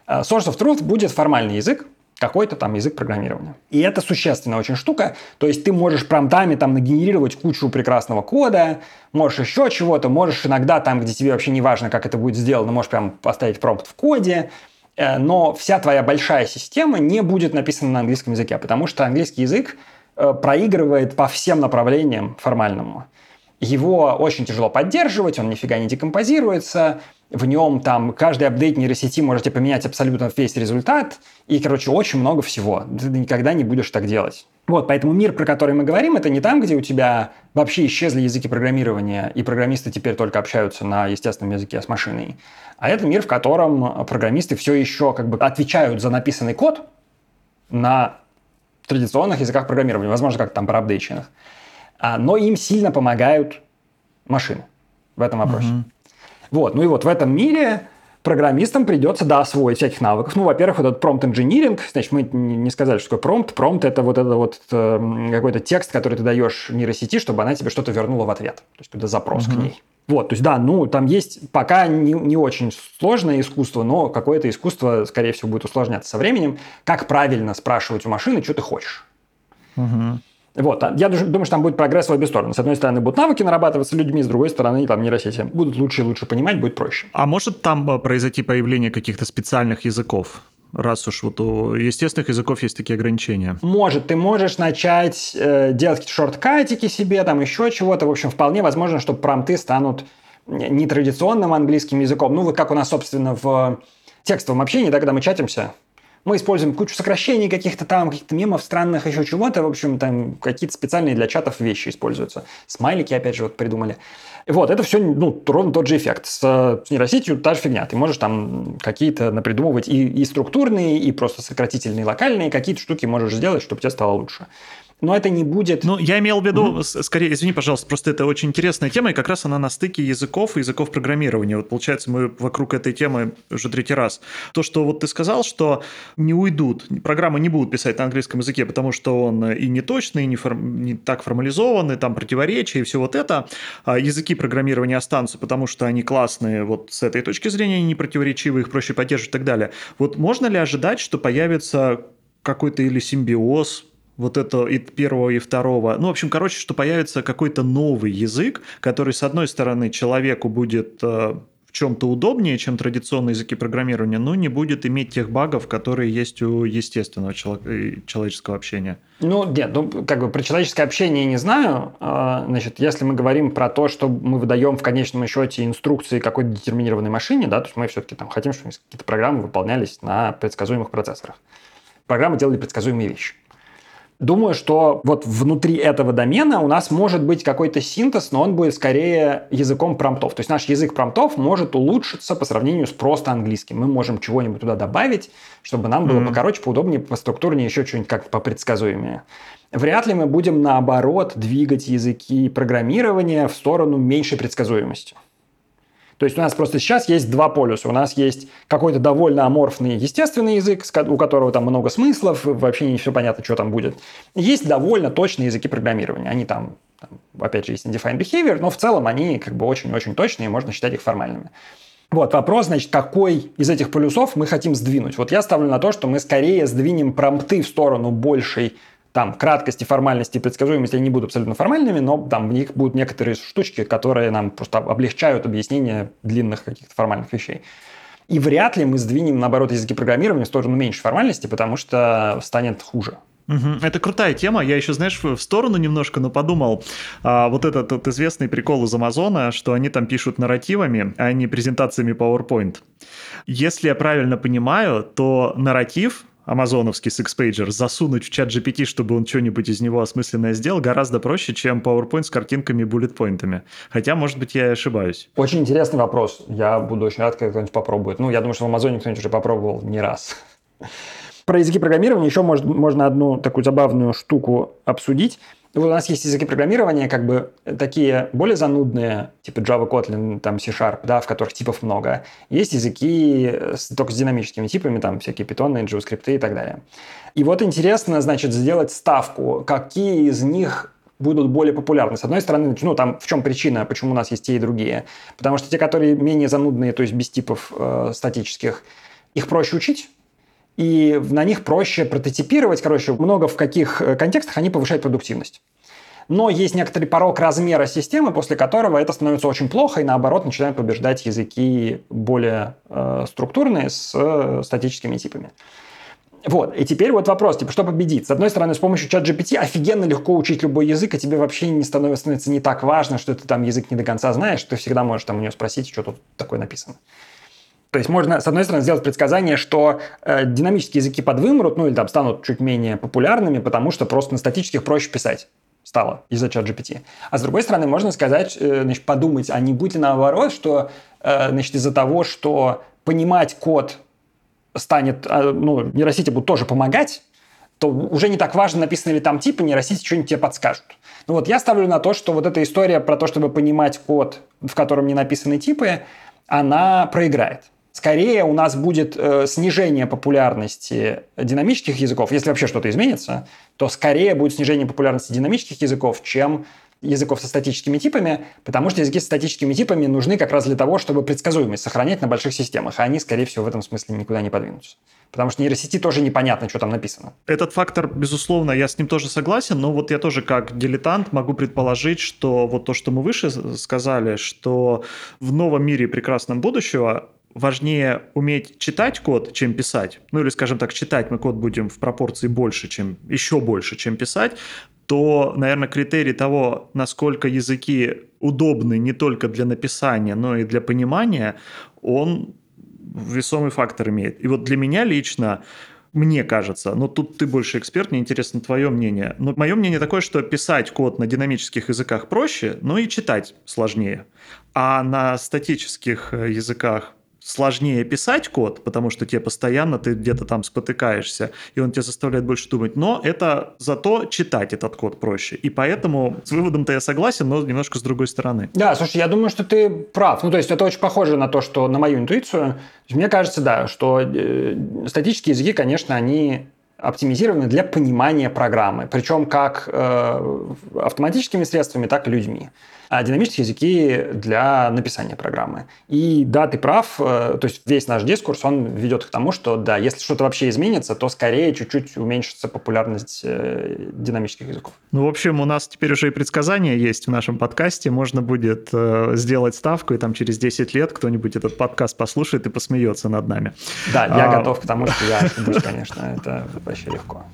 Э, source of truth будет формальный язык, какой-то там язык программирования. И это существенная очень штука. То есть ты можешь промптами там нагенерировать кучу прекрасного кода, можешь еще чего-то, можешь иногда там, где тебе вообще не важно, как это будет сделано, можешь прям поставить промпт в коде, э, но вся твоя большая система не будет написана на английском языке, потому что английский язык э, проигрывает по всем направлениям формальному. Его очень тяжело поддерживать, он нифига не декомпозируется, в нем там каждый апдейт нейросети можете поменять абсолютно весь результат, и, короче, очень много всего. Ты никогда не будешь так делать. Вот, поэтому мир, про который мы говорим, это не там, где у тебя вообще исчезли языки программирования, и программисты теперь только общаются на естественном языке с машиной, а это мир, в котором программисты все еще как бы отвечают за написанный код на традиционных языках программирования, возможно, как там проапдейченных, а, но им сильно помогают машины в этом вопросе. Uh-huh. Вот, ну и вот в этом мире программистам придется, да, освоить всяких навыков. Ну, во-первых, вот этот промпт инжиниринг, значит, мы не сказали, что такое промпт. Промпт – это вот это вот э, какой-то текст, который ты даешь нейросети, чтобы она тебе что-то вернула в ответ. То есть, это запрос угу. к ней. Вот, то есть, да, ну, там есть пока не, не очень сложное искусство, но какое-то искусство, скорее всего, будет усложняться со временем. Как правильно спрашивать у машины, что ты хочешь. Угу. Вот, а я думаю, что там будет прогресс в обе стороны. С одной стороны, будут навыки нарабатываться людьми, с другой стороны, там нейросети будут лучше и лучше понимать, будет проще. А может там э, произойти появление каких-то специальных языков? раз уж вот у естественных языков есть такие ограничения. Может, ты можешь начать э, делать какие-то шорткатики себе, там еще чего-то. В общем, вполне возможно, что промты станут нетрадиционным английским языком. Ну, вот как у нас, собственно, в текстовом общении, да, когда мы чатимся, мы используем кучу сокращений каких-то там, каких-то мемов странных, еще чего-то. В общем, там какие-то специальные для чатов вещи используются. Смайлики, опять же, вот придумали. Вот, это все, ну, ровно тот же эффект. С, с нейросетью та же фигня. Ты можешь там какие-то напридумывать и, и структурные, и просто сократительные, локальные, какие-то штуки можешь сделать, чтобы тебе стало лучше но это не будет... Ну, я имел в виду, mm-hmm. скорее, извини, пожалуйста, просто это очень интересная тема, и как раз она на стыке языков и языков программирования. Вот получается, мы вокруг этой темы уже третий раз. То, что вот ты сказал, что не уйдут, программы не будут писать на английском языке, потому что он и не точный, и не, форм, не так формализованный, там противоречия и все вот это. А языки программирования останутся, потому что они классные вот с этой точки зрения, они не противоречивые, их проще поддерживать и так далее. Вот можно ли ожидать, что появится какой-то или симбиоз вот это и первого, и второго. Ну, в общем, короче, что появится какой-то новый язык, который, с одной стороны, человеку будет э, в чем-то удобнее, чем традиционные языки программирования, но не будет иметь тех багов, которые есть у естественного человеческого общения. Ну, нет, ну, как бы про человеческое общение не знаю. А, значит, если мы говорим про то, что мы выдаем в конечном счете инструкции какой-то детерминированной машине, да, то есть мы все-таки там хотим, чтобы какие-то программы выполнялись на предсказуемых процессорах. Программы делали предсказуемые вещи. Думаю, что вот внутри этого домена у нас может быть какой-то синтез, но он будет скорее языком промптов. То есть наш язык промптов может улучшиться по сравнению с просто английским. Мы можем чего-нибудь туда добавить, чтобы нам было mm-hmm. покороче, поудобнее, поструктурнее, еще что-нибудь как попредсказуемее. Вряд ли мы будем, наоборот, двигать языки программирования в сторону меньшей предсказуемости. То есть у нас просто сейчас есть два полюса. У нас есть какой-то довольно аморфный естественный язык, у которого там много смыслов, вообще не все понятно, что там будет. Есть довольно точные языки программирования. Они там, там опять же, есть undefined behavior, но в целом они как бы очень-очень точные, можно считать их формальными. Вот вопрос, значит, какой из этих полюсов мы хотим сдвинуть. Вот я ставлю на то, что мы скорее сдвинем промпты в сторону большей там краткости, формальности предсказуемости они не будут абсолютно формальными, но там в них будут некоторые штучки, которые нам просто облегчают объяснение длинных каких-то формальных вещей. И вряд ли мы сдвинем, наоборот, языки программирования в сторону меньше формальности, потому что станет хуже. Угу. Это крутая тема. Я еще, знаешь, в сторону немножко, но подумал, а, вот этот вот известный прикол из Амазона, что они там пишут нарративами, а не презентациями PowerPoint. Если я правильно понимаю, то нарратив амазоновский six-pager засунуть в чат GPT, чтобы он что-нибудь из него осмысленное сделал, гораздо проще, чем PowerPoint с картинками и буллет-поинтами. Хотя, может быть, я ошибаюсь. Очень интересный вопрос. Я буду очень рад, когда кто-нибудь попробует. Ну, я думаю, что в Амазоне кто-нибудь уже попробовал не раз. Про языки программирования еще может, можно одну такую забавную штуку обсудить. Вот у нас есть языки программирования, как бы такие более занудные, типа Java, Kotlin, там C-Sharp, да, в которых типов много. Есть языки с, только с динамическими типами, там всякие питоны, JavaScript и так далее. И вот интересно, значит, сделать ставку, какие из них будут более популярны. С одной стороны, ну, там в чем причина, почему у нас есть те и другие? Потому что те, которые менее занудные, то есть без типов э, статических, их проще учить, и на них проще прототипировать. Короче, много в каких э, контекстах они повышают продуктивность. Но есть некоторый порог размера системы, после которого это становится очень плохо, и наоборот начинают побеждать языки более э, структурные с э, статическими типами. Вот, и теперь вот вопрос, типа, что победить? С одной стороны, с помощью чат GPT офигенно легко учить любой язык, и тебе вообще не становится не так важно, что ты там язык не до конца знаешь, ты всегда можешь там у нее спросить, что тут такое написано. То есть можно, с одной стороны, сделать предсказание, что э, динамические языки подвымрут, ну или там станут чуть менее популярными, потому что просто на статических проще писать стало из-за чат GPT. А с другой стороны, можно сказать, э, значит, подумать, а не будет ли наоборот, что э, значит, из-за того, что понимать код станет, э, ну, нейросети будут тоже помогать, то уже не так важно, написаны ли там типы, нейросети что-нибудь тебе подскажут. Ну вот я ставлю на то, что вот эта история про то, чтобы понимать код, в котором не написаны типы, она проиграет. Скорее у нас будет э, снижение популярности динамических языков. Если вообще что-то изменится, то скорее будет снижение популярности динамических языков, чем языков со статическими типами, потому что языки со статическими типами нужны как раз для того, чтобы предсказуемость сохранять на больших системах, а они, скорее всего, в этом смысле никуда не подвинутся. Потому что нейросети тоже непонятно, что там написано. Этот фактор, безусловно, я с ним тоже согласен, но вот я тоже как дилетант могу предположить, что вот то, что мы выше сказали, что в новом мире прекрасном будущего важнее уметь читать код, чем писать, ну или, скажем так, читать мы код будем в пропорции больше, чем еще больше, чем писать, то, наверное, критерий того, насколько языки удобны не только для написания, но и для понимания, он весомый фактор имеет. И вот для меня лично мне кажется, но тут ты больше эксперт, мне интересно твое мнение. Но мое мнение такое, что писать код на динамических языках проще, но и читать сложнее. А на статических э, языках сложнее писать код, потому что тебе постоянно ты где-то там спотыкаешься, и он тебя заставляет больше думать, но это зато читать этот код проще. И поэтому с выводом-то я согласен, но немножко с другой стороны. Да, слушай, я думаю, что ты прав. Ну, то есть это очень похоже на то, что на мою интуицию. Мне кажется, да, что э, статические языки, конечно, они оптимизированы для понимания программы, причем как э, автоматическими средствами, так и людьми динамические языки для написания программы. И да, ты прав, э, то есть весь наш дискурс, он ведет к тому, что да, если что-то вообще изменится, то скорее чуть-чуть уменьшится популярность э, динамических языков. Ну, в общем, у нас теперь уже и предсказания есть в нашем подкасте, можно будет э, сделать ставку, и там через 10 лет кто-нибудь этот подкаст послушает и посмеется над нами. Да, я а... готов к тому, что я ошибусь, конечно, это вообще легко.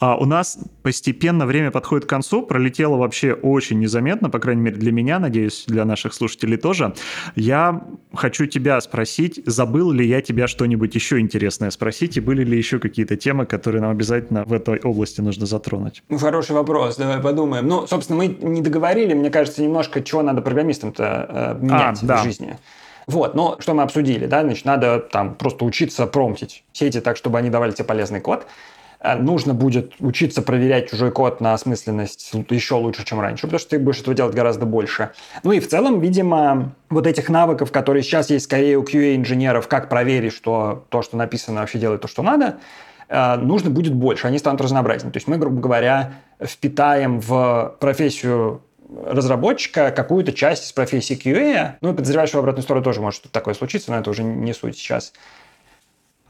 А у нас постепенно время подходит к концу, пролетело вообще очень незаметно, по крайней мере для меня, надеюсь, для наших слушателей тоже. Я хочу тебя спросить, забыл ли я тебя что-нибудь еще интересное спросить, и были ли еще какие-то темы, которые нам обязательно в этой области нужно затронуть? Ну, хороший вопрос, давай подумаем. Ну, собственно, мы не договорили, мне кажется, немножко, чего надо программистам-то э, менять а, в да. жизни. Вот, но что мы обсудили, да, значит, надо там просто учиться промптить сети так, чтобы они давали тебе полезный код. Э, нужно будет учиться проверять чужой код на осмысленность еще лучше, чем раньше, потому что ты будешь этого делать гораздо больше. Ну и в целом, видимо, вот этих навыков, которые сейчас есть скорее у QA-инженеров, как проверить, что то, что написано, вообще делает то, что надо, э, нужно будет больше, они станут разнообразнее. То есть мы, грубо говоря, впитаем в профессию разработчика какую-то часть из профессии QA. Ну и подозреваю, что в обратную сторону тоже может такое случиться, но это уже не суть сейчас.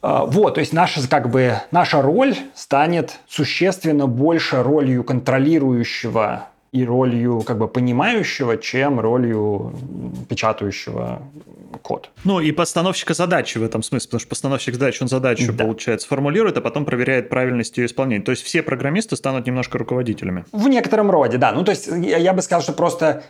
А, вот, то есть наша, как бы, наша роль станет существенно больше ролью контролирующего и ролью как бы понимающего, чем ролью печатающего код. Ну и постановщика задачи в этом смысле, потому что постановщик задач, он задачу, да. получается, формулирует, а потом проверяет правильность ее исполнения. То есть все программисты станут немножко руководителями. В некотором роде, да. Ну то есть я, я бы сказал, что просто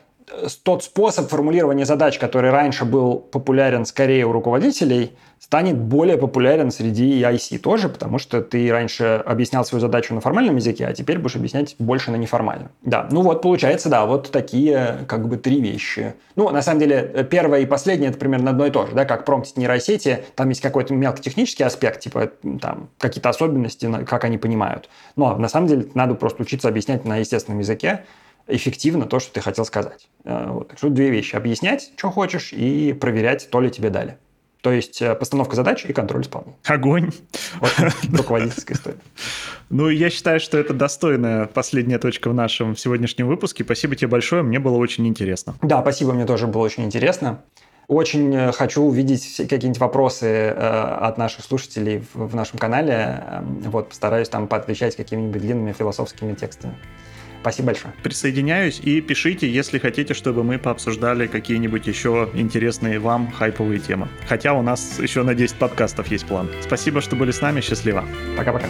тот способ формулирования задач, который раньше был популярен скорее у руководителей, станет более популярен среди IC тоже, потому что ты раньше объяснял свою задачу на формальном языке, а теперь будешь объяснять больше на неформальном. Да, ну вот получается, да, вот такие как бы три вещи. Ну, на самом деле, первое и последнее это примерно одно и то же, да, как промптить нейросети, там есть какой-то мелкотехнический аспект, типа там какие-то особенности, как они понимают. Но на самом деле надо просто учиться объяснять на естественном языке, эффективно то, что ты хотел сказать. Э, вот. Так что две вещи. Объяснять, что хочешь, и проверять, то ли тебе дали. То есть э, постановка задач и контроль исполнения. Огонь. Вот руководительская история. Ну, я считаю, что это достойная последняя точка в нашем сегодняшнем выпуске. Спасибо тебе большое, мне было очень интересно. Да, спасибо, мне тоже было очень интересно. Очень э, хочу увидеть какие-нибудь вопросы э, от наших слушателей в, в нашем канале. Эм, вот, постараюсь там поотвечать какими-нибудь длинными философскими текстами. Спасибо большое. Присоединяюсь и пишите, если хотите, чтобы мы пообсуждали какие-нибудь еще интересные вам хайповые темы. Хотя у нас еще на 10 подкастов есть план. Спасибо, что были с нами. Счастливо. Пока-пока.